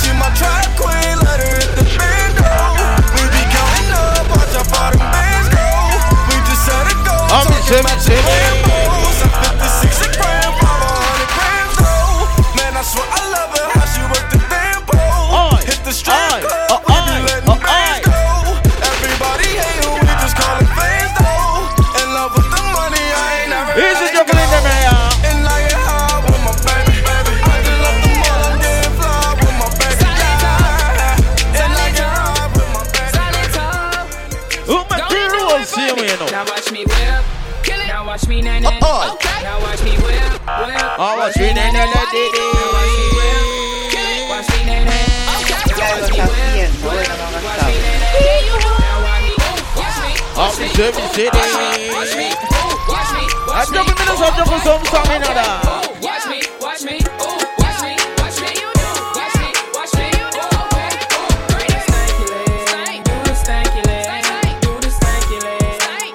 S13: She my track queen, let her hit the bando. We be counting up, watch how far them bands go. We just set a goal,
S25: Oh, me
S13: Man, I love her, how she work the damn pole. Hit the strip club,
S25: Oh, me say, me
S4: Watch me. Watch me. Watch me.
S25: I juggle me, I juggle some song in that.
S4: Watch me. Watch me. Ooh. Watch me. Watch me. Watch me. Watch me. Ooh. Okay. Ooh. Do the stanky leg. Do the stanky leg. Do the stanky leg.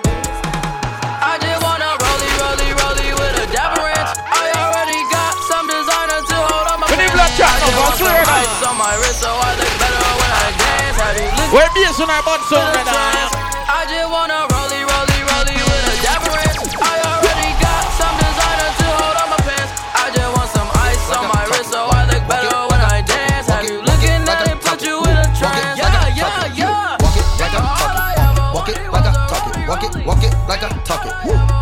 S7: I just wanna rollie, rollie,
S18: like I talk it.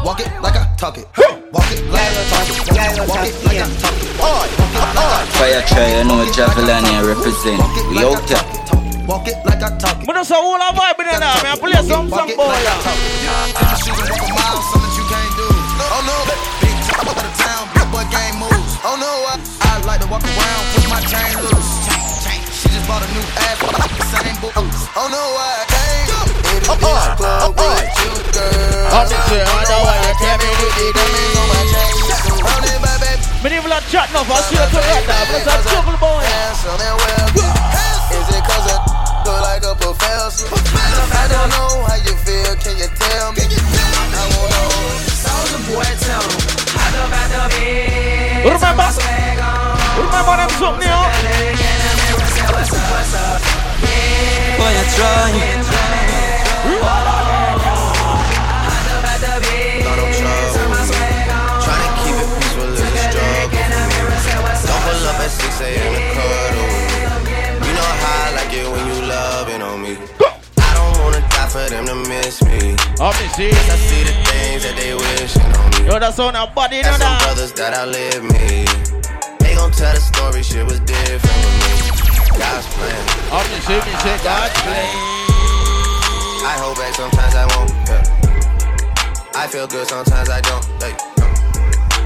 S18: Walk it like I talk it. Walk it like I talk it. Walk it like I talk it. Oi, walk it like I
S27: Fire try, you know Javelin here represent. We out there.
S18: Walk it like I talk it.
S25: But that's a whole lot of vibe in there, man. Play some song, boy.
S18: Take your shoes and walk a mile, something that you can't do. Oh no, big top of the town, big boy game moves. Oh no, I, I like to walk around with my chain loose. She just bought a new ass, the same boots. Oh no, I with you.
S25: I'm just you me
S18: my baby.
S25: Me need to a chat now, I swear to God, now. Bless a juggle boy.
S14: Is I look like a professor? I don't know how you feel, can you tell me? I won't know. Soldier boy, tell the.
S25: Remember? Remember them something, yo?
S7: Boy, I try.
S14: 6 a.m. to cuddle with me. You know how I like it when you loving on me. I don't wanna die for them to miss me.
S25: Up me see.
S14: Yes, I see the things that they wishing on me.
S25: Yo, that's on our body,
S14: Got some
S25: that.
S14: brothers that outlive me. They gon' tell the story, shit was different with me. God's plan.
S25: Up me say God's plan.
S14: I hold back sometimes I won't. Yeah. I feel good sometimes I don't. Like,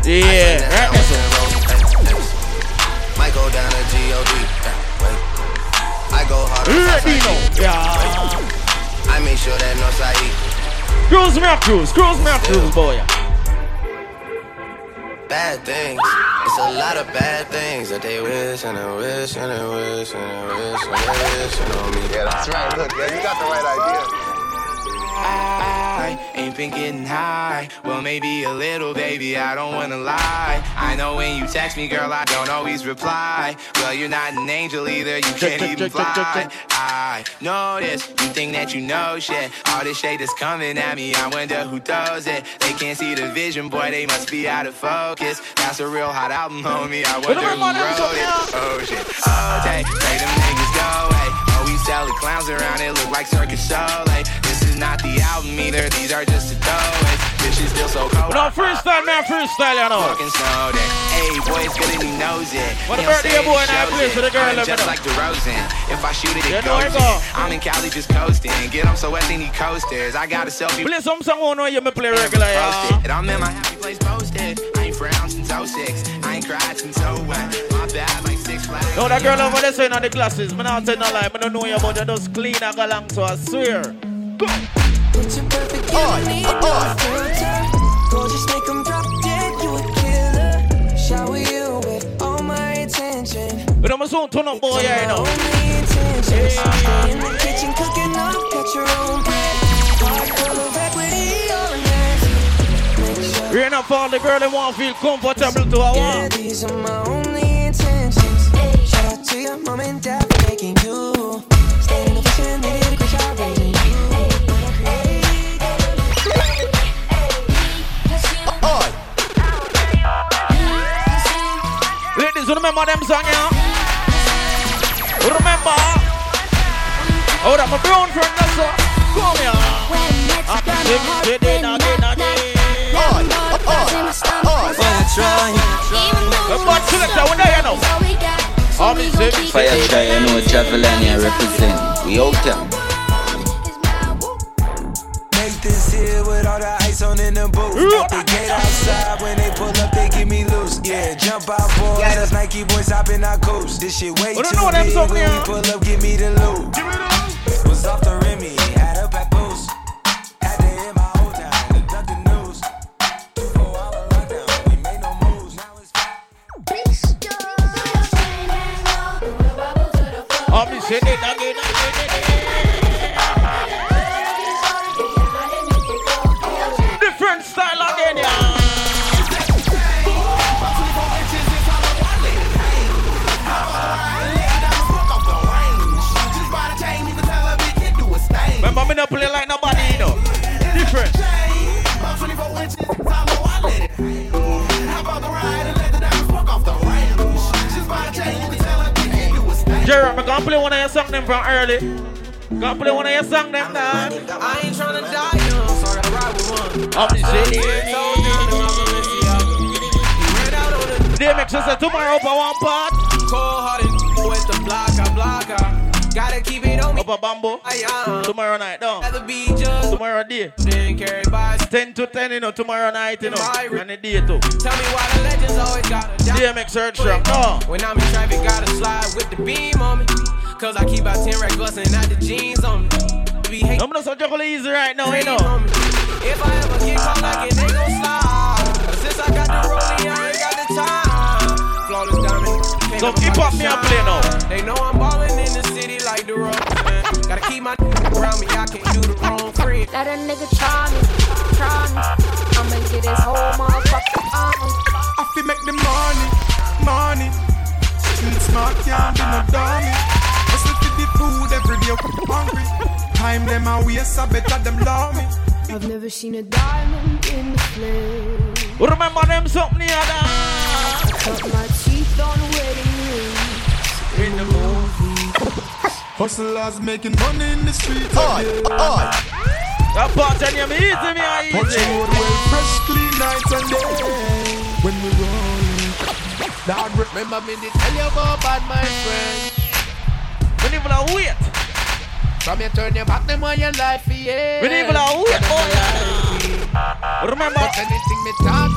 S25: Yeah,
S14: might go down to G-O-D. I go hard on
S25: Ready
S14: Southside
S25: Yeah.
S14: I make sure that Northside E.
S25: Cruise me a cruise, cruise me a boy.
S14: Bad things. It's a lot of bad things that they wish and they wish and they wish and they wish and they wish on me. Yeah, that's right. Look, yeah, you got the right idea.
S28: I ain't been getting high. Well, maybe a little, baby. I don't wanna lie. I know when you text me, girl, I don't always reply. Well, you're not an angel either. You can't even fly. I know this. You think that you know shit. All this shade is coming at me. I wonder who does it. They can't see the vision, boy. They must be out of focus. That's a real hot album, homie. I wonder who wrote it. Oh shit. Oh, they say them niggas go away. Oh, we sell the clowns around. It look like circus show. Like this is not the album either. These are just the throwaways. This shit still so cold.
S25: No freestyle, man, freestyle, you know.
S28: Fucking snow that. Hey, boy, it's good and he knows it.
S25: What about the
S28: say
S25: boy that
S28: shows
S25: place
S28: it.
S25: with the girl,
S28: I'm just like DeRozan. If I shoot it, it
S25: I
S28: goes
S25: go.
S28: in. I'm in Cali just coasting. Get them so wet, they need coasters. I got a selfie.
S25: Play some song on you me play regular, yeah.
S28: And I'm in my happy place posted. I ain't frowned since 06. I ain't cried since 01. My bad, like six flags.
S25: No, that girl over there saying on the glasses. Me not tell no lie. Me don't know you, but you just clean and go along, so I swear.
S7: Gorgeous, make 'em drop dead, you a killer. Shower you with all my attention.
S25: But I'm a turn up boy, yeah, you know.
S7: Only intention. Stay in the kitchen cooking up, catch your own bread. Heart full of equity, you're an asset.
S25: Rain up the girl that want feel comfortable to our
S7: Yeah, these are my only intentions. Shout out to your mom and dad for making you. Staying in the vision, they did a great job raising
S25: remember them song, yeah? Remember? Oh, that my brown friend, that's all. Come here. I'm singing, get in again, again. The bad selector, when ah, they, you know. I'm in singing,
S27: Fire try, you know, Javelania represent. We out here.
S29: Make this here with all the ice on in the booth. At the gate outside, when they pull up, they give me loose. Yeah, jump out, boys. That's Nike boys hopping our coast. This shit way
S25: We
S29: too
S25: don't know them
S29: big. When we
S25: yeah.
S29: pull up, give me the loot. Was off the Remy, had up at boost. Had to hit my old town to duck the news. Four hour lockdown, we made no moves. Now it's
S25: I'm in singing, again, again. Jerry, I'm gonna play one of your songs them from early. Gonna play one of your songs them now.
S7: I ain't tryna die young, so oh, I ride with one.
S25: I'm DMX said tomorrow up one part.
S7: Cold hearted with the blocker, blocker. Gotta keep it on
S25: a bamboo. Tomorrow night, no.
S7: Rather be just
S25: Tomorrow day.
S7: then carry by.
S25: 10 to 10, you know, tomorrow night, you know. And the day too.
S7: Tell me why the legends always gotta die.
S25: DMX search strong. No.
S7: When I'm in traffic, gotta slide with the beam on me. Cause I keep about 10 racks busting out the jeans on me.
S25: I'm not so juggle easy right now, you know.
S7: If I ever get caught like it, they gon' slide. Since I got the ah. rollie, I ain't got the time.
S25: flawless So hip hop me a play now.
S7: They know I'm ballin' in the city like the road. Gotta keep my around me, I can't do the wrong friend.
S3: Let a nigga try me, try me. I'ma get his whole motherfucking army.
S13: I feel make the money, money. Street smart can't be no dummy. Hustle for the food every day, I'm hungry. Time them a waste, I better them love me.
S3: I've never seen a diamond in the flesh.
S25: Remember them something here
S3: I cut my teeth on wedding rings in the movie.
S13: Hustlers making money in the streets.
S25: Oi,
S13: oi.
S25: That part and you easy, me a
S13: Touch
S25: easy.
S13: road well, fresh, clean nights and day. When we roll, Lord, remember me to tell you about bad, my friend.
S25: When even a wait.
S13: From you turn your back, them on your life, yeah.
S25: When even a wait, oh yeah. Remember.
S13: But anything me talk.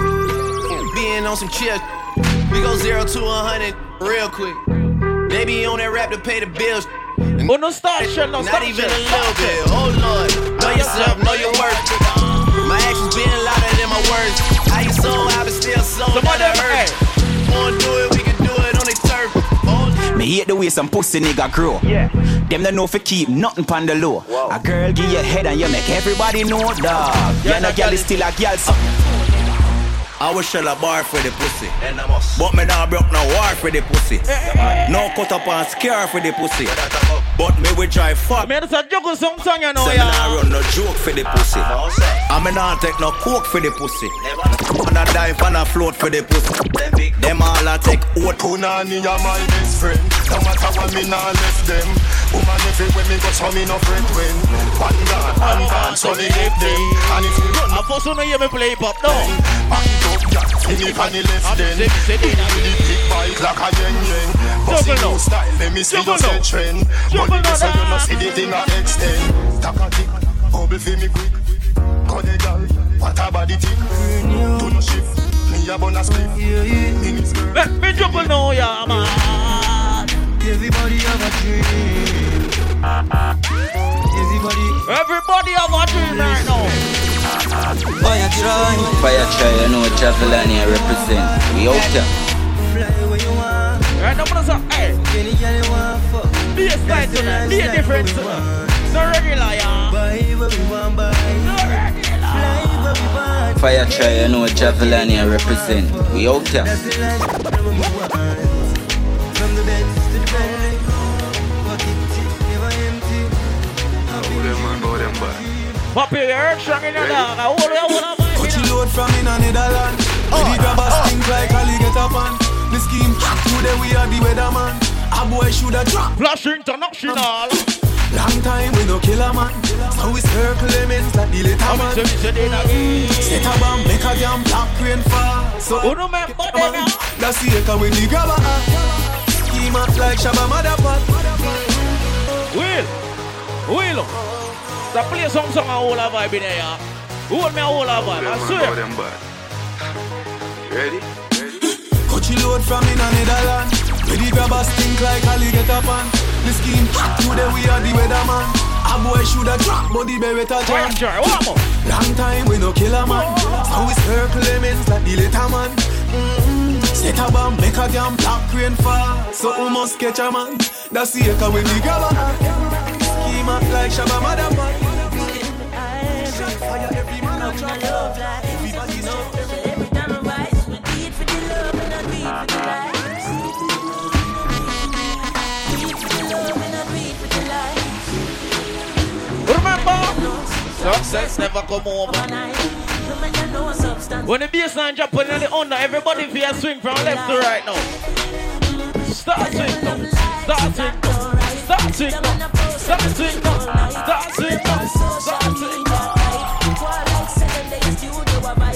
S30: Being on some chill, we go zero to a hundred real quick. They be on that rap to pay the bills.
S25: Oh, no start shit, no
S30: Not
S25: start
S30: even
S25: shit,
S30: a
S25: start
S30: little
S25: shit.
S30: bit. Oh Lord, know yourself, know your worth. My actions being louder than my words. How you so, I been still so.
S25: Somebody
S30: Not hurt. Wanna do it, we can do it on the turf.
S31: Me hate the way some pussy nigga grow. Yeah. Them don't know fi keep nothing pon the low. A girl give you head and you make everybody know dog. Yeah, no girl is still a girl. So.
S30: I was shell a bar for the pussy. But me now broke no war for the pussy. No cut up and scare for the pussy. But me we try fuck.
S25: Man, it's a juggle song song, you know,
S30: Say me
S25: yeah.
S30: nah run no joke for the ah, pussy. I me nah take no coke for the pussy. Man a dive and a float for the pussy. Them all a take oat.
S21: Punani are my best friend. No matter what me nah left them. Woman if it when me go so me no friend when. One gone, one gone, so me hate them. And if you run
S25: I first wanna hear me play hip hop, no.
S21: back it up, yeah, see me pan the left then. With the big bike like a yen yen. See new style, let me see you set trend. Money this so you no see the thing a extend. Tack a tick, bubble for me quick. Cut the gal, what a body tick. Do no shift, me a split.
S25: Let me juggle now, yeah, man.
S5: Everybody have a dream. Everybody.
S25: Everybody have a dream right now.
S5: Fire try.
S27: Fire try, you know Javelin here represent. We out there.
S5: Fly where you want.
S25: Right now, I'm gonna say, hey.
S5: Any girl you want fuck.
S25: Be a style tonight, be a different tonight. No regular, yeah.
S5: Buy what we want buy. Fly where we want.
S27: Fire try, you know Javelin here represent. We out there.
S25: Papi, you heard strong in your dog. I hold you, hold you, man.
S13: Cut you load from in a Netherlands. We the grabbers think like Ali get up on. The scheme today we are the weatherman. A boy shoulda drop.
S25: Flash international.
S13: Long time we no kill a man. So we circle elements like the little man. Set a bomb, make a damn black rain fall. So
S25: who no man,
S13: That's the echo with the grabber. Scheme up like Shabba Motherpot.
S25: Will, Will, the play some song and hold a vibe in there, yeah. Hold me a hold a vibe, I swear.
S32: Ready?
S13: Cut you load from in a Netherlands. Where the grabbers think like Ali get up on. The scheme today we are the weatherman. A boy shoulda drop, but the beretta jam. Long time we no kill a man. So we circle elements like the little man. Mm-mm. Set a bomb, make a damn black rain fall. So we must catch a man. That's the echo with the grabber. Scheme up like Shabba Motherfucker. Fire every man a
S4: love I for love
S25: success never come over. When the bassline drop on the under, everybody feel swing from left to right now. Start swing. Start swing. Start swing. Start swing. Start swing. Start swing.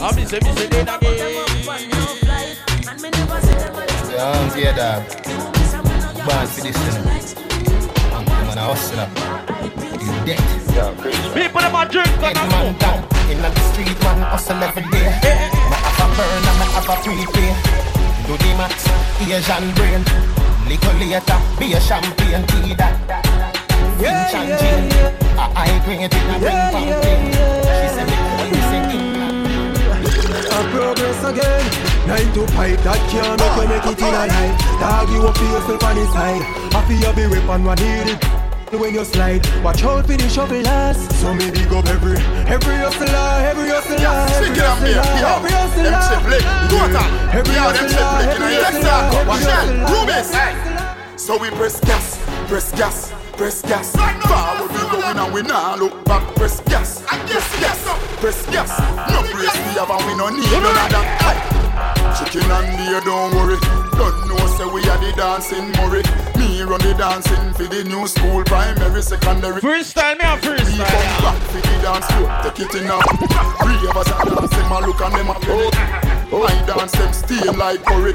S25: I'm just saying, say that again.
S22: Yeah, I'm here, dog. Born for this, you know. I'm man, a hustler. You dead.
S25: People them a drink and a
S22: man down in the street, man, hustle every day. Me have a burn and me have a prepay. Do the max, Asian brain. Little later, be a champagne tea that. French and gin. A high grade in a ring pumpkin. She said me, what you say, England?
S13: A progress again. Nine into pipe that can't make you make it in a life. Dog, you up for yourself on the side. Happy you be weapon what needed. When you slide, watch out for the shovel ass. So me big up every, every hustler, every hustler, every hustler, every hustler.
S33: Them chip lick, go on.
S13: Every hustler, every hustler, every hustler.
S33: So we press gas, press gas, press gas. Forward we going and we nah look back. Press gas, press gas, press gas. No brace we have and we no need none of that. Aye. Chicken and beer, don't worry. Don't know say we are the dancing Murray. Me run the dancing for the new school, primary, secondary.
S25: Freestyle me a freestyle.
S33: We come back for the dance floor, take it in now. Three of us are dancing, my look and them a play. My dance them stain like curry.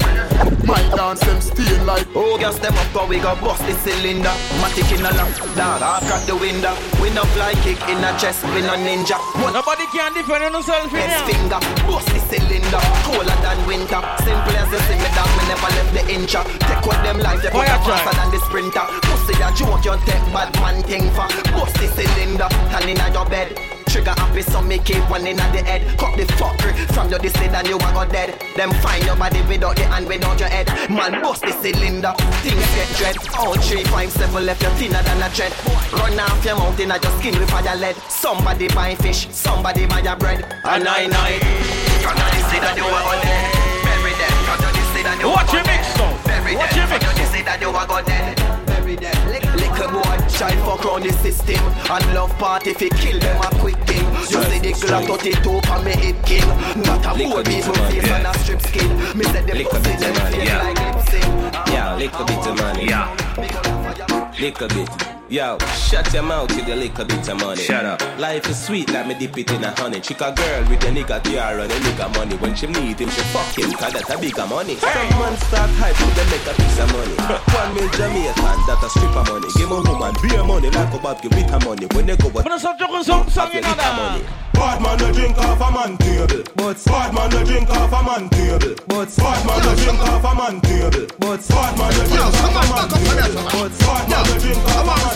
S33: My dance them stain like.
S34: Oh, gas them up, but we got bust the cylinder. Matic in a lock, dog, I crack the window. We no fly kick in a chest, we no ninja. One
S25: Nobody can defend themselves in
S34: best
S25: here.
S34: finger, bust the cylinder. Colder than winter. Simple as you see me down, me never left the incha. Take what them life, they put
S25: Fire
S34: a
S25: try.
S34: faster than the sprinter. Pussy a joke, you take bad man thing for. Bust the cylinder, turn in your bed. Trigger happy, so me keep one in the head. Cut the fucker from your this and you a go dead. Them find your body without the hand, without your head. Man, bust the cylinder, things get dread. Oh, three, five, seven left, you thinner than a dread. Run off your mountain, I just skin with fire lead. Somebody buy fish, somebody buy your bread. And I know it. Can I say that you are on dead? Bury them. Can I say that you
S25: Watch
S34: are
S25: your
S34: on
S25: mix,
S34: dead?
S25: though.
S34: Bury
S25: Watch
S34: them.
S25: your mix,
S34: Can I say that you are go dead? Bury them. Little boy, try fuck round the system And love party if kill them a quick thing You see the Glock 32 for me hit king Not a fool people face and a strip skin Me said the pussy them feel like lip sync
S35: Yeah, lick a bit of money. Yeah. Lick a bit. Yo, shut your mouth with your lick a bit of money.
S36: Shut up.
S35: Life is sweet, let me dip it in a honey. Chick a girl with a nigga tiara and a nigga money. When she need him, she fuck him, cause that's a bigger money. Some man start hype, so they make a piece of money. One mil Jamaican, that a strip of money. Give a woman beer money like a Bob, give it her money. When they go out,
S25: Put us up, joking some song in
S35: money.
S37: Bad man no drink off a man table. But bad man no drink off a man table. But bad man no drink off a man table. But bad man no drink off a man table. But bad man no drink off a man table.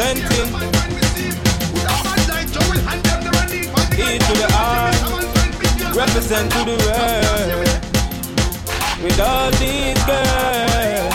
S5: magazine.
S35: Representing E to the R. Represent to the world. With all these girls.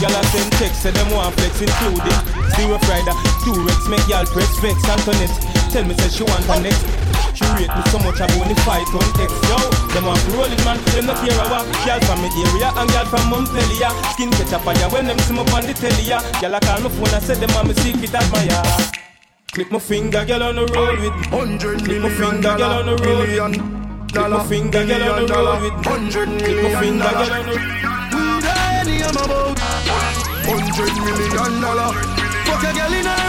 S35: Y'all are send text, say them want flex including Zero Friday, two Rex, make y'all press vex Antoinette, tell me say she want a next She rate me so much I only fight on text Yo, them want to roll it man, them not care about Y'all from me area and y'all from Montpellier. Skin catch a fire when them see me on the telly ya Y'all a call my phone and say them want me secret admire Click my finger, girl on the road with. Me
S5: Hundred
S35: Click my finger, girl on the road with. me Click my finger, girl on the road with. Me
S5: Hundred
S35: Click my finger, girl on the
S5: ready, I'm Hundred million dollar. Fuck a girl in her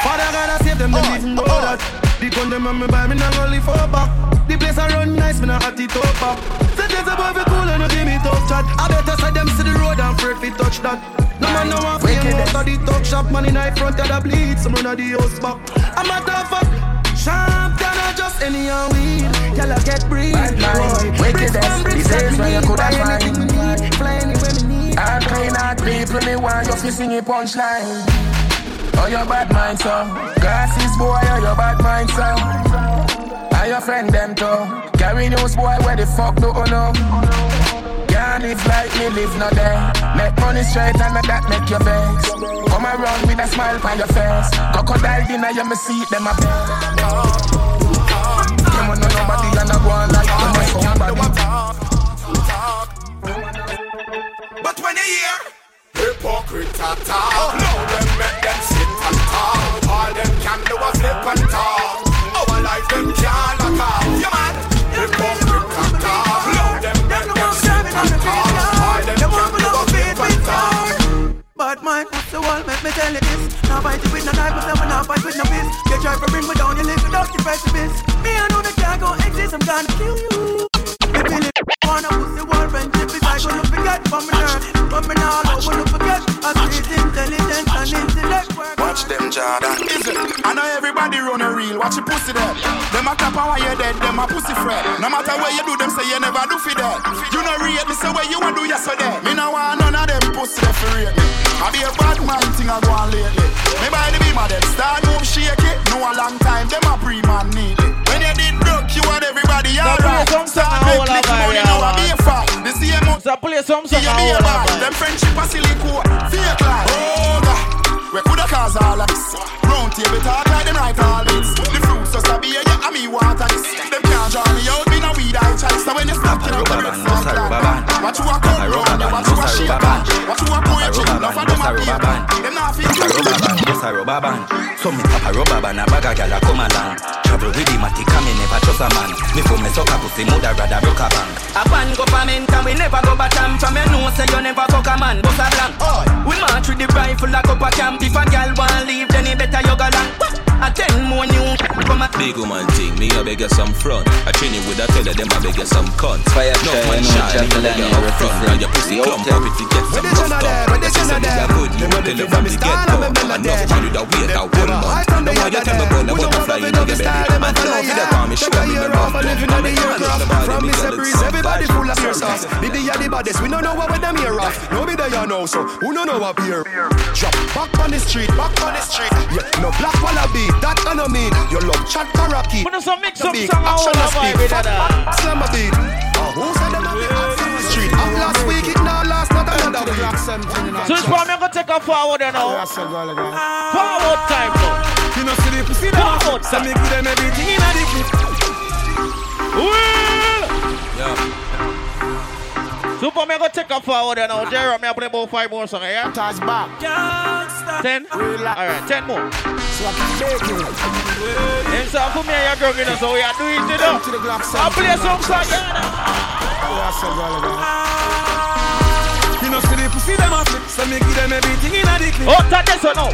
S5: father gotta save them, them oh. even know that The gun them on me buy me, not gonna for back. The place I run nice, me not hot it up up Say there's a boy fi cool and you give me tough chat I better say them see the road and afraid fi touch that. No man no one feel out of the talk shop Man in the front of the bleed, some run of the house back. I'm a tough fuck. Down or just any and weed. Y'all get breed boy.
S22: wickedness,
S5: Bricks from bricks
S22: the days where you coulda
S5: buy
S22: find.
S5: anything me need, fly anywhere me need.
S22: All kind of people me want you fi sing a punchline. Oh your bad mind so, glasses boy, oh your bad mind so. And your friend them too, carry news boy where the fuck do you know? Can't live like me live no day. Make money straight and not that make your vex. Come around with a smile on your face. Crocodile dinner you me see them a beg. You want know nobody and I go on like you know somebody.
S5: But when you hear
S33: Hypocrite talk talk. Now them make them sit and talk. All them can do is flip and talk. Our life them can't lock out. You mad? Hypocrite talk talk. Now them make them sit and talk. All them can do is flip and talk.
S13: bad mind, what's the wall, make me tell you this. Now fight you with no knife, but not fight with no fist. You try to bring me down, you live without the precipice. Me, I know that can't go exist, I'm gonna kill you. Me really wanna push the wall, friendship is like gonna forget from me nerve. But me now, I wanna forget. I see intelligence and intellect.
S33: Watch them, Jordan. Listen, I know everybody run a reel. Watch your pussy there. Them a clap and while you're dead, them a pussy fret. No matter what you do, them say you never do for that. You know rate me, say what you want to do yesterday. Me no want none of them pussy there for rate me. I be a bad man thing I go on lately. Me by the beam of them start move shake it. No a long time, them a pre-man need it. When you did broke, you want everybody alright. Start make little money, now I be a fat. Same month,
S25: so play some song.
S33: You be a. Them friendship a silly cool. Fake life. Oh God. We coulda cause all this Round table talk like them right all bits The just a beer, yeah, and me want a this Them can't draw me out, me no weed I try So when you stop, you know, the rest of like Watch you a come round, you watch you a shake band Watch you a poetry, enough of them a play band Them not feel
S30: rubber band, yes a rubber band So me tap a rubber band, a bag a gal a come along Travel with the matic and me never trust a man. Me for me suck a pussy, mother rather broke a bank
S38: A band government and we never go bottom. From you know say you never fuck a man, bust a blank. We march with the rifle like up a camp. If a gal want leave, then he better you go long A ten more new come a
S39: Big woman thing, me a beg you some front I train you with a teller, them a beg you some cunt
S27: Fire
S39: No
S27: try,
S39: man
S27: you know,
S39: shy, me beg you up front
S27: represent.
S39: Now your pussy clump,
S27: out there.
S39: up if you get some
S13: Where
S39: rough
S13: they
S39: stuff
S13: shine there? Where they
S39: She say me
S13: there?
S39: a good, you
S13: Them
S39: tell
S13: a
S39: from
S13: from
S39: the
S13: the
S39: get
S13: start,
S39: go
S13: I'm a bella
S39: Enough
S13: there.
S39: man with a wait a one month
S13: the
S39: Now why you tell me
S13: there.
S39: about the
S13: We know
S39: butterfly
S13: what
S39: in
S13: we know
S39: your
S13: the
S39: belly
S13: style, them a
S39: Man tell
S13: follow
S39: her
S13: ya.
S39: for me, show
S13: Take a
S39: me
S13: year
S39: the
S13: off
S39: rough
S13: and living on the aircraft. From me say breeze, everybody full of pure sauce. Diddy ya the baddest, we don't know what with them here off. No be there you know, so who don't know what beer? Drop back on the street, back on the street. Yeah, no black wallaby, that I know mean. You love chat karaoke.
S25: Put some mix up
S13: Big
S25: song, I
S13: action
S25: wanna
S13: a
S25: vibe with that.
S13: Uh. slam a beat. Oh, uh, who said them a bit hot the street? Up last week, it now last not another week.
S25: So this one, I'm gonna take a forward you know. Forward time now.
S13: You know, see the pussy them
S25: Forward
S13: So
S25: time.
S13: me give them everything in a the clip.
S25: Super, me gonna take a forward you know. Jerry, me gonna play about five more songs, yeah?
S13: Touch back.
S25: Ten? Alright, ten more.
S13: So I can make.
S25: And so for me, you're drunk, you know, so we are doing it, you know.
S13: To the Glock
S25: I'll play some song.
S13: You know, see the pussy them so me give them everything in a clip.
S25: Oh, that this one now.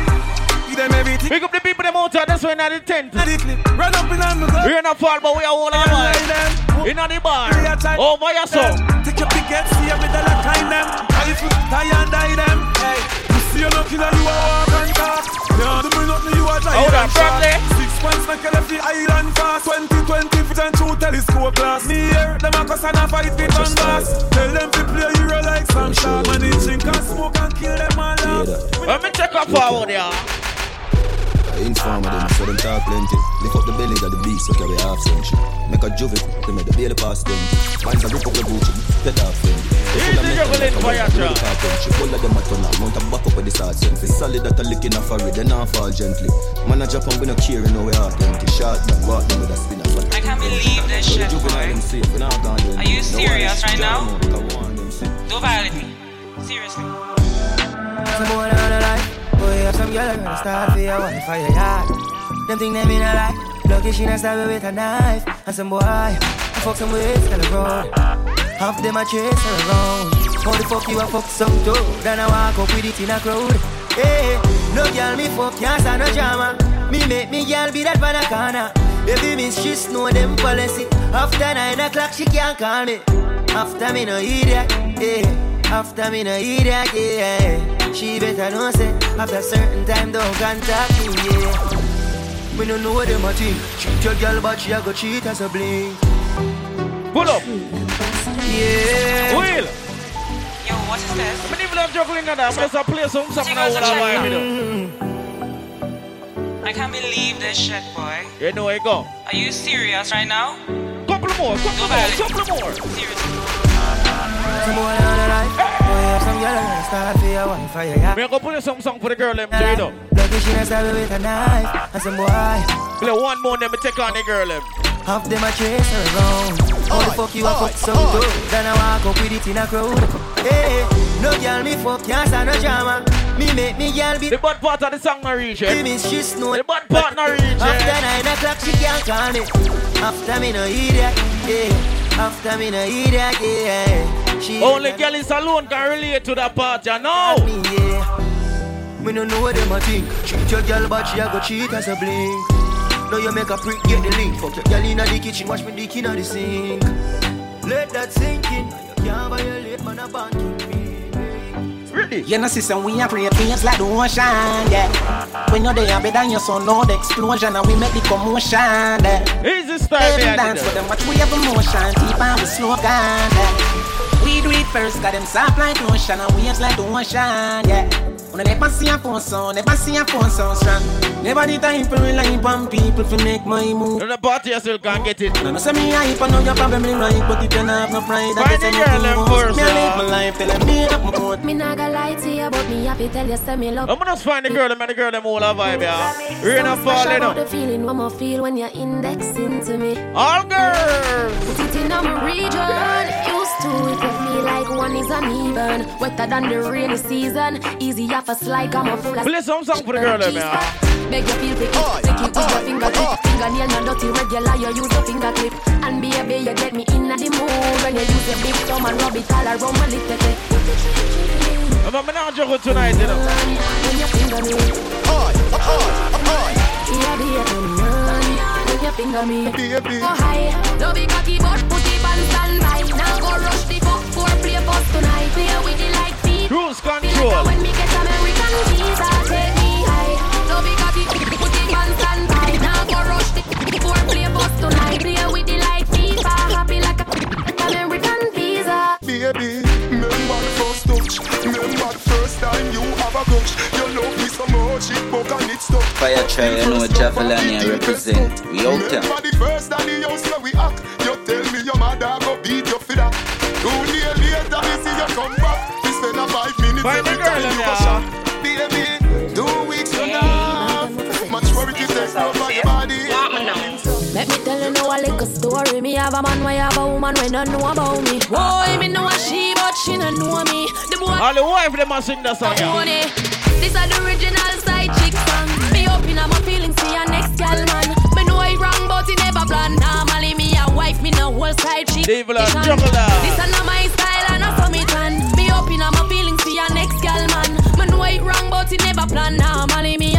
S13: Give them everything.
S25: Pick up the people them out there, this one at the tent.
S13: In clip. Run up in on me.
S25: We're not fall, but we are all on the bar. In the bar. Over oh, your song.
S13: Take your tickets, see every dollar kind them. If you die and die them. Hey, see you looking at you a walk and talk. Yeah, do me nothing you a drive
S25: Hold on. Bradley.
S13: Six points make left the island fast. 2020 fit and two telescope glass. Me here, them a cuss and a fight with on glass. Tell them to play hero like some shot. Man, they drink and smoke and kill them all.
S25: Let me check up forward, yeah.
S30: Informer them, so them talk plenty. Lift up the belly of the beast, so carry half century. Make a juvie, they make the bail pass them. Mine's a rip up the Gucci, get off them.
S25: Easy juggling for your job.
S30: All of them a turn up, mount a back up with the sergeant. Fi solid that a lick in a forehead, then I fall gently. Man a Japan, we no care, you know we are empty. Shot down, walk them with a spinner.
S40: I can't believe this shit, boy. Are you serious right now? Don't violate me. Seriously.
S13: Have some girl gonna start for your wife for your yard. Them think them in a lie. Lucky she not stab with a knife. And some boy, I fuck some ways on the road. Half them a chase her around. How the fuck you a fuck some dude? Then I walk up with it in a crowd. Hey, no girl me fuck can't no drama. Me make me girl be that van a corner. Baby miss she know them policy. After nine o'clock she can't call me. After me no idiot, yeah. After me no idiot, yeah. She better know say after certain time don't contact me, yeah. We don't know what them a think. Cheat your girl, but she a go cheat as a bling.
S25: Pull up.
S13: Yeah.
S25: Will.
S40: Yo, what is this?
S25: I'm even love juggling at that. I'm just play some something I
S40: Jingles
S25: wanna
S40: are
S25: vibe
S40: checking.
S25: with
S40: I can't believe this shit, boy.
S25: you. You know it go.
S40: Are you serious right now?
S25: Couple more, couple more, couple more.
S13: Some boy on the line. Boy, have some girl gonna start for your wife for your yard.
S25: Me go play some song for the girl them straight up.
S13: Lucky she not stab me with a knife. And some boy,
S25: Play one more, then me take on the girl them.
S13: half them a chase her around. How the fuck you a fuck some dude? Then I walk up with it in a crowd. Hey, no girl me fuck can't stand no drama. Me make me girl be
S25: The bad part of the song not reach eh?
S13: Me
S25: it.
S13: miss she snow
S25: The bad part not reach
S13: eh?
S25: After
S13: nine o'clock she can't call me After me no idiot, yeah After me no idiot, yeah She
S25: Only girl is alone can relate to that part, you know.
S13: me, yeah
S41: no know what them a think. Treat your girl, but she a go cheat as a blink. Now you make a prick, get the link. Fuck your girl inna the kitchen, wash me dick inna the sink. Let that sink in. You can't violate man a banking.
S25: Really?
S10: You know, sister, we are create waves like the ocean, yeah. When you're there, better your son know the explosion and we make the commotion, yeah.
S25: Easy style, man,
S10: dance with them, watch we have emotion, deep and we slow down, yeah. We do it first, got them soft like ocean and waves like the ocean, yeah. On never see a phone sound, never see a phone sound strong. Never the time for rely on people to make my move.
S25: The party you still can't get it.
S10: No, no, say me hype, I know you're probably right, but if you don't have no pride, I
S25: Find
S10: guess
S25: the girl them first,
S10: Me I uh. live
S25: yeah.
S10: my life, till I made up my coat.
S4: Me not gonna lie to you, but me happy tell you, say me love.
S25: I'm gonna find the girl them and the girl them all a vibe, yeah. Rain and fall, you
S4: Special about
S25: know.
S4: the feeling what I feel when you're indexing to me.
S25: All girls.
S4: Put it in my region. Used to it with me like one is uneven. Wetter than the rainy season. Easy off a slide, I'm a full of.
S25: Play some song for the girl them, yeah.
S4: Beg you feel picky, oh, take it with your fingertip. Oh, Fingernail not dirty, regular. You use your finger clip. And baby, you get me in the mood when you use your big thumb and rub it all around my little bit.
S25: I'm a manager tonight, you know.
S4: When you finger me, oh, yeah, baby, man. When you finger me,
S13: baby.
S4: Go high, no big cocky, but put it on standby. Now go rush the fuck for play bus tonight. Play with it like feet.
S25: Cruise
S4: Feel like
S25: control.
S4: when me get American visa, take me high. No big cocky, put it on standby. Now go rush the for play bus tonight. Play with it like FIFA. Happy like a American visa.
S13: Baby, remember first touch Remember first time you have a crush You love me so much, it broke and it stuck
S27: Fire try, you know Javelani I represent. We out there.
S13: Remember the first time the house where we act
S25: Find the girl in
S13: you go
S25: there.
S13: shop Baby, two weeks from now Much worry you take over your body
S4: Let me tell you now a little story. Me have a man, why have a woman when don't know about me. Boy, me know a she, but she don't know me. The boy
S25: All the wife them a sing that song, yeah.
S4: This are the original side chick song. Me open up my feelings for your next gal man. Me know it wrong, but it never plan. Normally me a wife, me no whole side chick.
S25: Devil and
S4: This
S25: juggler.
S4: This are not my style and not for me tan. Me open up my feelings know it wrong, but it never plan. Normally me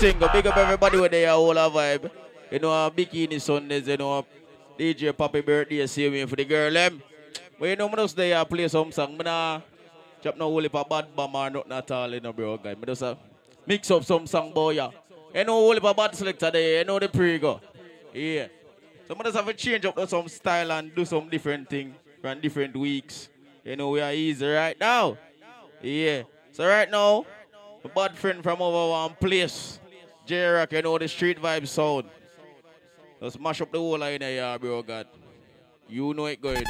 S25: go big up everybody with their whole vibe. You know, uh, Bikini Sundays, you know, DJ Poppy Birthday, saving for the girl, them. But you know, when those day I play some song, I nah chop no heap of bad bomb or nothing at all, you know, bro, guy. I just uh, mix up some song, boy, yeah. You know, heap of bad selector there, you know the pre-go. Yeah. So I just have to change up some style and do some different thing from different weeks. You know, we are easy right now. Yeah. So right now, my bad friend from over one place, J-Rock, you know the street vibe sound. Let's mash up the whole line here, bro, God. You know it going.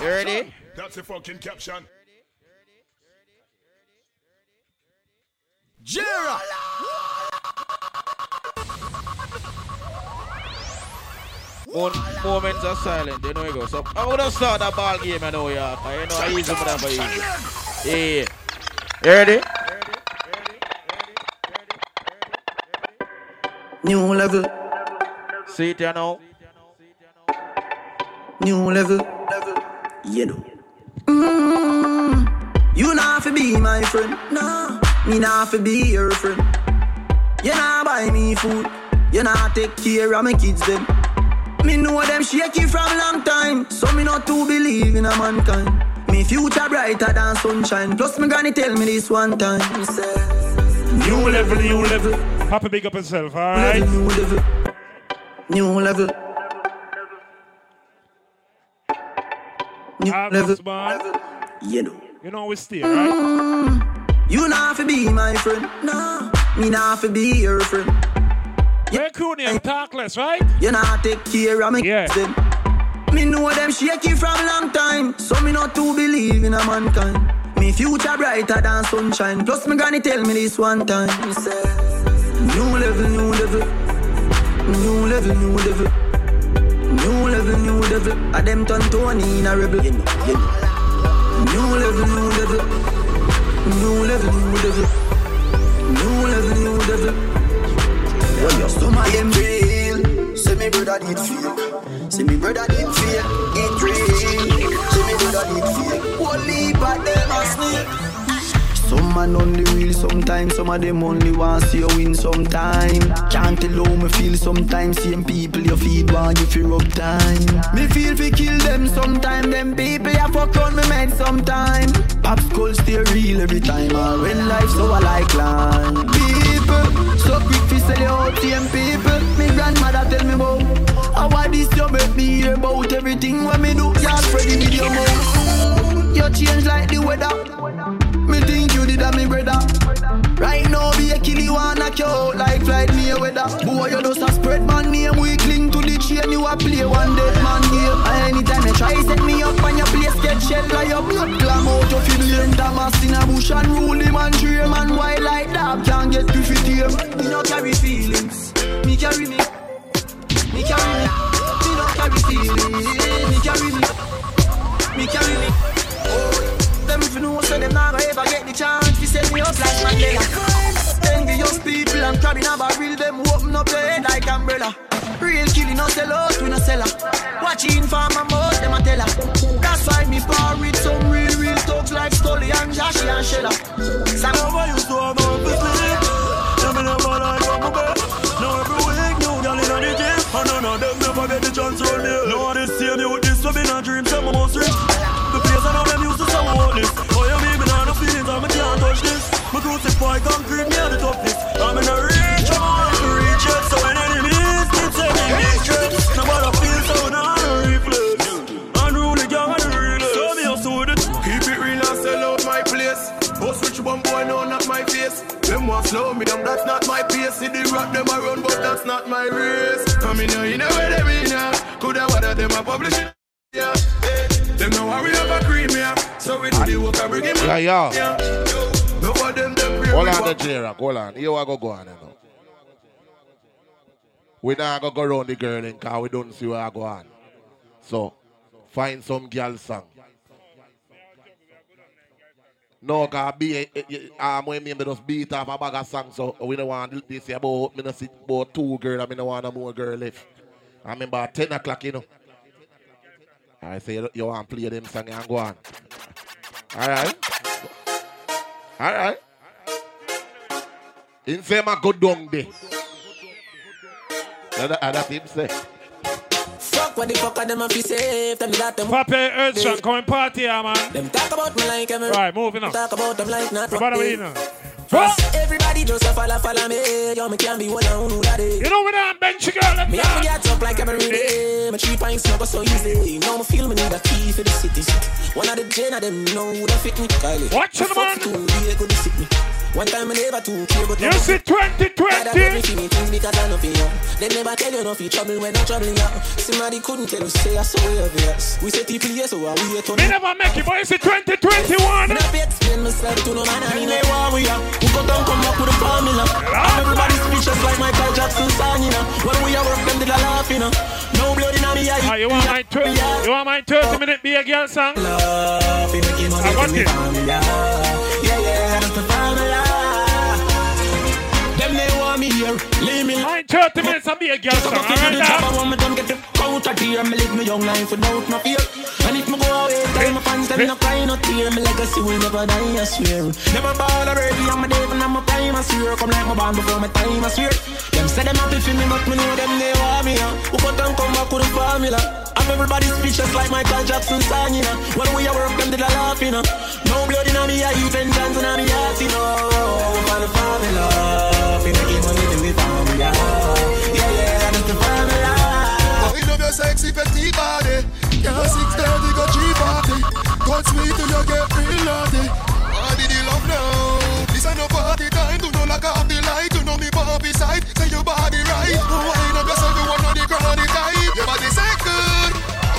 S25: You ready?
S13: That's a fucking caption.
S25: Jera! One moments of silence, you know it goes. So I'm gonna start that ball game, I know, yeah. 'cause You know, I easy for that for easy. Yeah. You ready?
S26: New level,
S25: See it, you know.
S26: new level. You know. Mm, you not have to be my friend. No, me not have to be your friend. You not buy me food. You not take care of my kids them.
S5: Me know them shaky from long time, so me not to believe in a mankind. Me future brighter than sunshine. Plus me granny tell me this one time. Me say,
S8: New level, new level. Happy big up yourself, alright?
S5: New level. New level. New
S8: level.
S5: You know.
S8: You know we stay, right?
S5: Mm, you not have to be my friend. Nah, me not have to be your friend.
S8: We're cool name, talk less, right?
S5: You not take care of me.
S8: Yeah.
S5: Them. Me know them shaky from long time, so me not to believe in a mankind. Me future brighter than sunshine. Plus me granny tell me this one time. Me say, new level, new level, new level, new level, new level, new level. A them turn Tony in a rebel. You know, you know. New level, new level, new level, new level, new level, new level. Well, you some them real. Say me brother did fake. Say me brother did fake. It real. Say me brother did fake. Only but them a snake. Some man only real sometimes, some of them only want see you win sometime. Can't tell how me feel sometimes, same people you feed want you feel rub time. Me feel fi kill them sometime, them people ya fuck on me mad sometime. Pop skull stay real every time, and when life so I like land. People, so quick fi sell you out, same people. Me grandmother tell me about how why this you make me hear about everything when me do. Y'all spread the video more. You change like the weather. You did that, me brother. Right now, be a kill you knock you out like flight me a weather. Boy, you just a spread man name. We cling to the chain, you a play one dead man game. Anytime you try set me up on your place, get shell like your blood clam out. You feel the Thomas in a bush and rule him and dream and why like that can't get to fit him. Me no carry feelings, me carry me. Me carry me, me no carry feelings. Me carry me, me carry me. If know so them never ever get the chance to set me up like Mandela. Envious people and crabbing a barrel, them open up your head like umbrella. Real killing no sell out, we no sell her. Watching for my mouth, them a tell her. That's why me par with some real, real thugs like Stolly and Joshy and Shella. Some over used to have my business. Them never like what my bed. Now every week, new girl in the gym. And none of them never get the chance to me. No, this same you, this will Me crucify concrete, me at the toughest. I'm in a reach, I'm on to reach it. So when enemies keep sending me stress, nobody feel so not a reflex. Unruly gang and the realest. So me also with it.
S13: Keep it real and sell out my place. Boss rich one boy, no, not my face. Them want slow me down, that's not my pace. See the rock them a run, but that's not my race. Come in here, you know where they in here. Coulda what them a publish it. Yeah, hey. Them no worry about cream, yeah. So we do the work and bring him.
S2: Yeah, yeah.
S13: yeah. No of them, them pray
S2: Hold on, J-Rock. Hold on. Here I go go on. You know. We not gonna go around the girl in car. We don't see where I go on. So, find some girl song. No, cause be eh, eh, eh, um, when me just beat off a bag of songs, so we don't want this about me not sit about two girl and me don't want no more girl left. I remember at 10 o'clock, you know. I say you, you want to play them song and go on. Alright. Alright. In say my go down there. That, that, that say.
S10: Fuck what the fuck are them a fi safe. Tell me that them.
S8: Pape Earthstrong coming party here, man.
S10: Them talk about me like every.
S8: Right, moving on.
S10: Talk about them like not.
S8: What we now?
S10: First, everybody just a follow, follow me. Yo, me can't be one on who that is.
S8: You know when I'm bench girl, let
S10: me have to get up like every day. My three pints never so easy. You know me feel me need a key for the city. One of the gen of them know that fit me. Kylie.
S8: Watch it, man.
S10: Too big, could sick me. One time I never too care, but
S8: You see 2020.
S10: because I know for you. They never tell you no for trouble when I'm troubling you. Somebody couldn't tell you, say I saw you obvious. We say here, so I we to
S8: Me never make it, but it's 2021.
S10: Never explain myself to no man. I mean, they want we are. We go down, come up with a formula. And everybody speeches like Michael Jackson song, you know. When we are work, them did a laugh, you know. No blood in me eye.
S8: Ah, you want my 30, you want my 30 minute be a girl song?
S10: Love, you make it money
S8: I got it.
S10: Me here, leave me
S8: My 30 minutes and be a girl song, alright now?
S10: I want me done get the counter here, me live me young life without no fear. And if me go away, time I find fans, them no cry, no tear. My legacy will never die, I swear. Never ball already, I'm a devil, I'm a prime, I swear. Come like my band before my time, I swear. Them say them happy for me, but me know them they want me. Who cut and come back with the formula? I'm everybody speechless like Michael Jackson song, you know. When we are work, them did a laugh, you know. No blood in me, I eat vengeance in me heart, you know. For the formula,
S5: six thirty go three party. Touch me till you get real naughty. I did the love now. This ain't no party time. Do not lock off the light. You know me body side. Say your body right. Wind up yourself. You want the chronic type. Your body say good.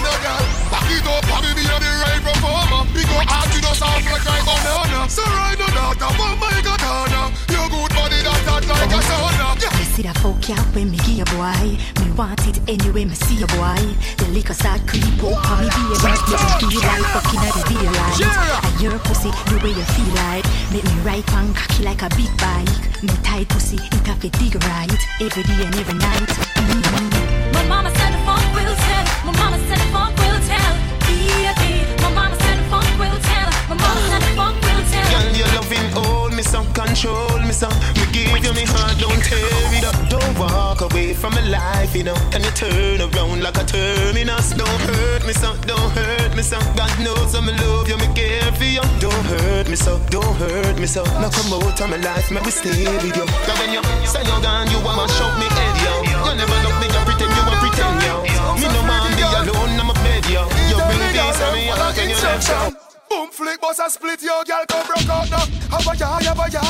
S5: No girl, back it up. Probably be on the right performer. We go out to the sound like right banana. So right no doubt. One my katana. Your good body that hot like a sauna.
S42: You see that folk out when me give a boy. Me want it anyway, me see a boy. The liquor start creep up on me be a boy. Make me feel like fucking at the video light. And your pussy, the way you feel like. Make me right and cocky like a big bike. Me tight pussy, it have a dig right. Every day and every night. Mm-hmm.
S4: My mama said the funk will tell. My mama said the funk will tell. Yeah, My mama said the funk will tell. My mama said the funk will tell.
S22: Girl, your loving hold me some, control me some. Me you me heart, don't tear it up. Don't walk away from my life, you know. Can you turn around like a terminus? Don't hurt me some, don't hurt me some. God knows I'm love you, me care for you. Don't hurt me so, don't hurt me so. Now come out of my life, make me stay with you. Now when you say you're gone, you want to show me head, yo. You never look me, you pretend you want pretend, yo. Me no man be alone, I'm a bed, yo. You bring peace to me, how can you let go?
S5: Boom flick, boss a split, yo, girl come broke out now. Have a ya, have a ya.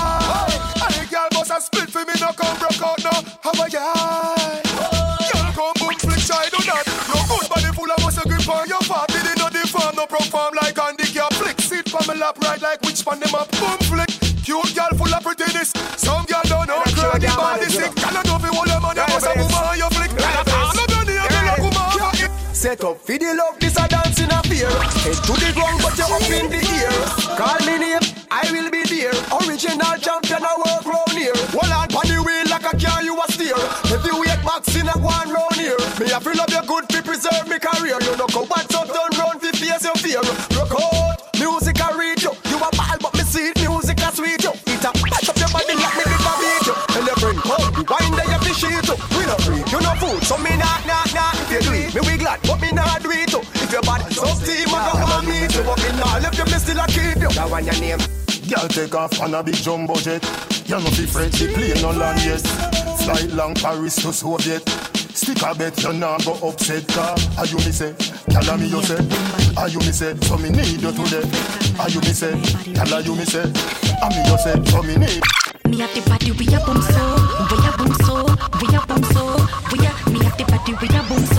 S5: And the girl boss a split for me, no come broke out now. Have a ya. Girl come boom flick, try do that. No good body full of muscle grip on your fat. Did it not deform, no perform like Andy girl flick. Sit from my lap, right like which pan them up. Boom flick, cute girl full of prettiness. Some girl don't know, cry the body sick. Girl I know fi hold them on your a woman, flick. All your name, me like woman. Set up for the love, this a fear. Head to the ground, but you're up in the air. Call me name, I will be there. Original champion, I work round here. Hold on, on the wheel like a car, you a steer. Heavyweight boxing, I one round here. Me a feel of your good to preserve me career. You know, go back up, done round fi face your fear. Rock out, music I read you. You a ball, but me see it, music I sweet you. It a patch up your body like me a beat you. And oh, your friend come, wind there you fish it you. We no free, you no food, so me not. You. That one your name.
S21: Girl take off on a big jumbo jet. You know fi French, the plane no land yes. Fly long Paris to Soviet. Stick a bet you not go upset car. Are you me say? Tell me you say. Are you me say? So me need you today. Are you me say? Tell you me say. Are me you say? So me need.
S42: Me have the body we a boom so, we a boom so, we a boom so, we a. Me have the body we a boom so,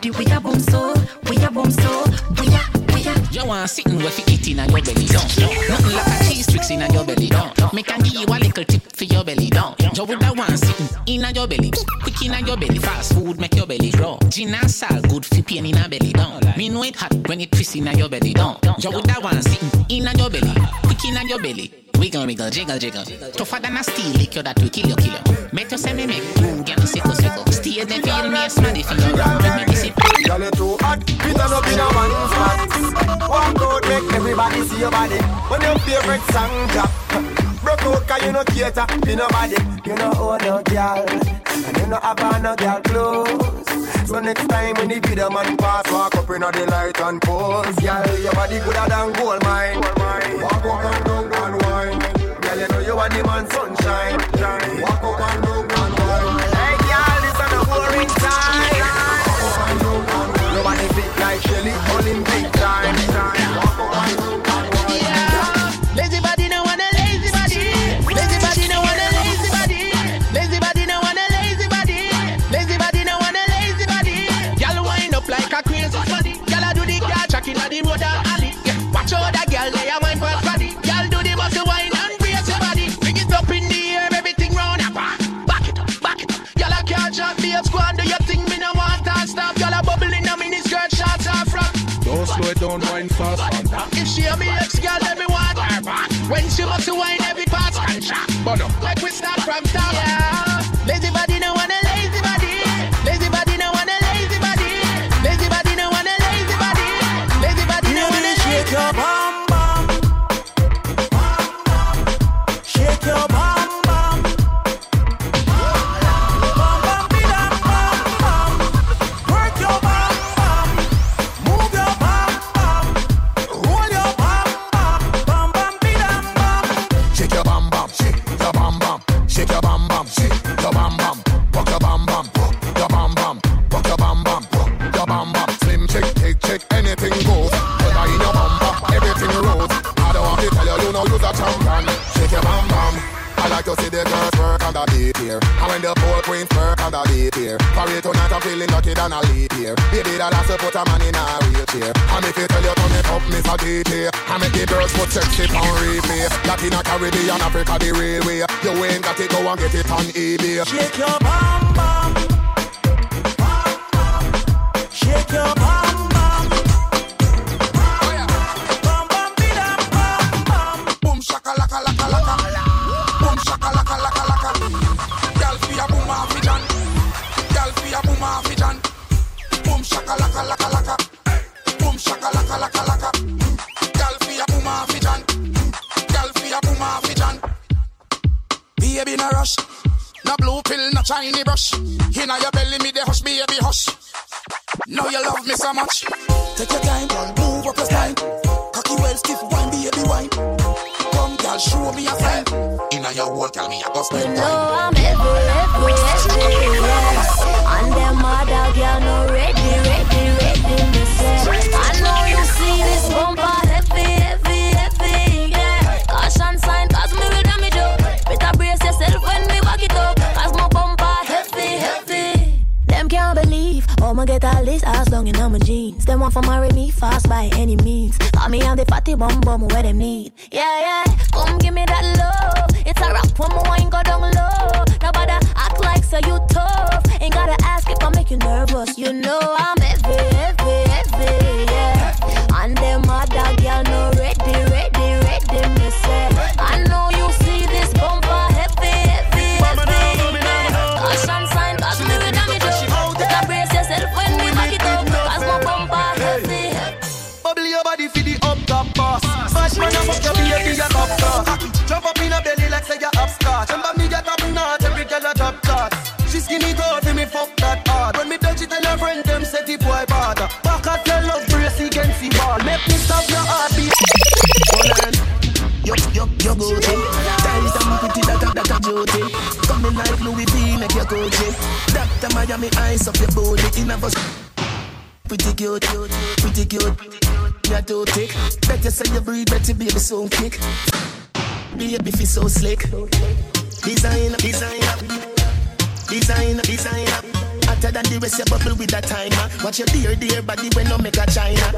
S42: body we a boom so, we a boom so, we a, we a.
S43: You want sitting with it in your belly, don't Nothing like a cheese tricks in your belly, don't Me can give you a little tip for your belly, don't You? Would have want sitting in your belly. Quick in your belly, fast food make your belly grow. Gin and salt, good for pain in your belly, don't. Me know it hot when it twist in your belly, don't. You would have want sitting in your belly. Quick in your belly. Wiggle, wiggle, jiggle, jiggle. Tougher than a steel lick you that will kill you, kill you Make you say me make boom, get me sickle, sickle. Stay there feel me a smarty for your round Give me this it
S5: Girl, you too hot. Fit on up in a one flat. Walk out, make everybody see your body. When your favorite song drop. Broke out, cause you no cater to nobody. You no own no girl. And you no have no girl clothes. So next time when the video man pass, walk up in the light and pose. Girl, your body gooder than gold mine. Walk up and down and wine. Girl, you know you are the man sunshine. Walk up and down
S44: down, wine fast.
S43: If she a me ex girl, let me want her back. When she must wine, every part's contract.
S44: Bono.
S43: Like we start from top. Yeah.
S22: Slick Design, design Design, design Hotter than the rest, you bubble with that timer Watch your dear, dear body when no make a China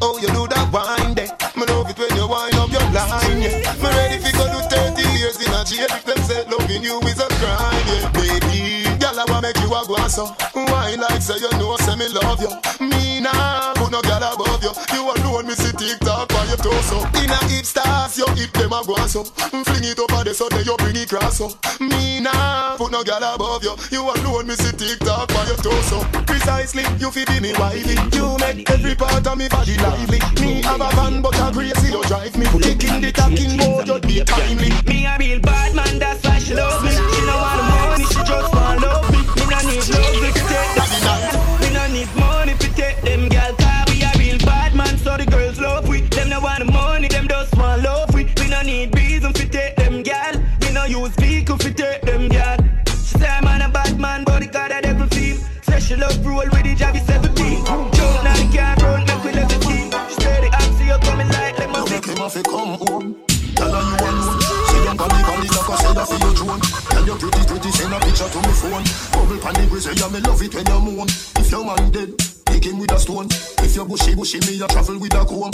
S21: Oh, you do that wine there. Me love it when you wind up your line, yeah. Me ready fi go do 30 years in a jail if them say loving you is a crime, yeah. Baby, I wanna make you a go so. Why like say you know, say me love you. Me nah, put no girl above you. You alone me see TikTok by your torso. In a hip stars, your hip them a go so. Fling it over the so you bring it cross so. Me nah, put no girl above you. You alone me see TikTok by your torso. Precisely, you fi me wifey. You make every part of me body lively. Me have a van, but a crazy don't drive me. Kicking the talking mode, just be timely.
S45: Me a real bad man, that's why she love me. She no want money, she just want love me. Me no need to take that. Me no need money to take them girl car. We a real bad man, so the girls love we. Them no want money, them just want love we. We no need reason to take them girl. We no use vehicle to take them girl. She say I'm a bad man, but it got a devil feel. Say she love roll with the Javi 17. Joke now the car roll, make we left the team. She steady, I see you coming like let me
S21: Make come home. Tell you alone. Say them body body like a seller for your drone. Tell you pretty pretty send a picture to me phone. Bubble pan the grizzly, yeah me love it when you moan. If your man dead, pick him with a stone. If you bushy bushy, me a travel with a comb.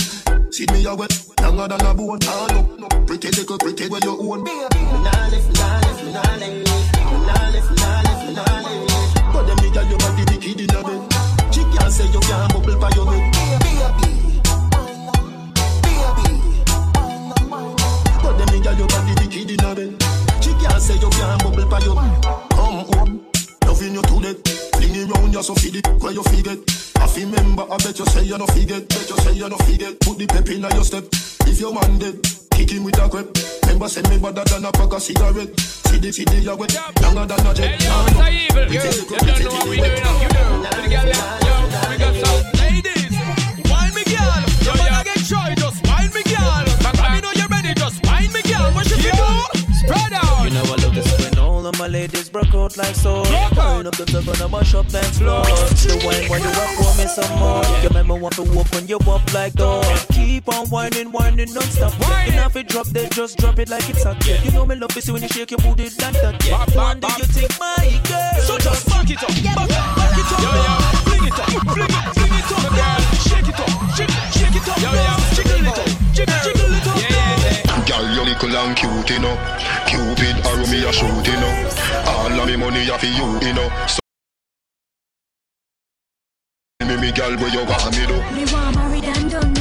S21: See me a wet, longer than a bone. Ah no, no, pretty little pretty where you own.
S22: Nah left, nah left, nah left, nah left, nah left, nah left.
S21: But them nigga your body the kid in a bed. She can't say you can't bubble by your head. But them nigga your body the kid in a bed. Can't say you can't bubble by your Come home, loving you to death. Fling it round you so feed it where you forget. I feel remember, I bet you say you no forget. Bet you say you no forget. Put the pep in your step. If your man dead, kick him with a grip. Remember, send me better than a pack of cigarette. See the see the you wet, longer than a jet.
S12: It's a evil. You, you don't know what we doing now. You know. The girl, yo, we got some ladies. Spread out.
S24: You know I love this when all of my ladies broke out like so. Turn up the top and I mash up dance floor. The wine when you up for me some more. You make me want to open you up like door. Keep on whining, whining non-stop. You know if it drop, they just drop it like it's hot. You know me love it when you shake your booty like that. Yeah. One day you take my girl.
S13: So just back it up, back, back it up. Yo, yo. Fling it up, fling it, fling it up, girl. Shake it up, shake, shake it up, yo, yo. Jiggle it up, jiggle, jiggle
S21: Little and cute, you know. Cupid arrow me a shoot, you know. All of me money a for you, you know. So me, me girl, where you want me do?
S4: Me want married and done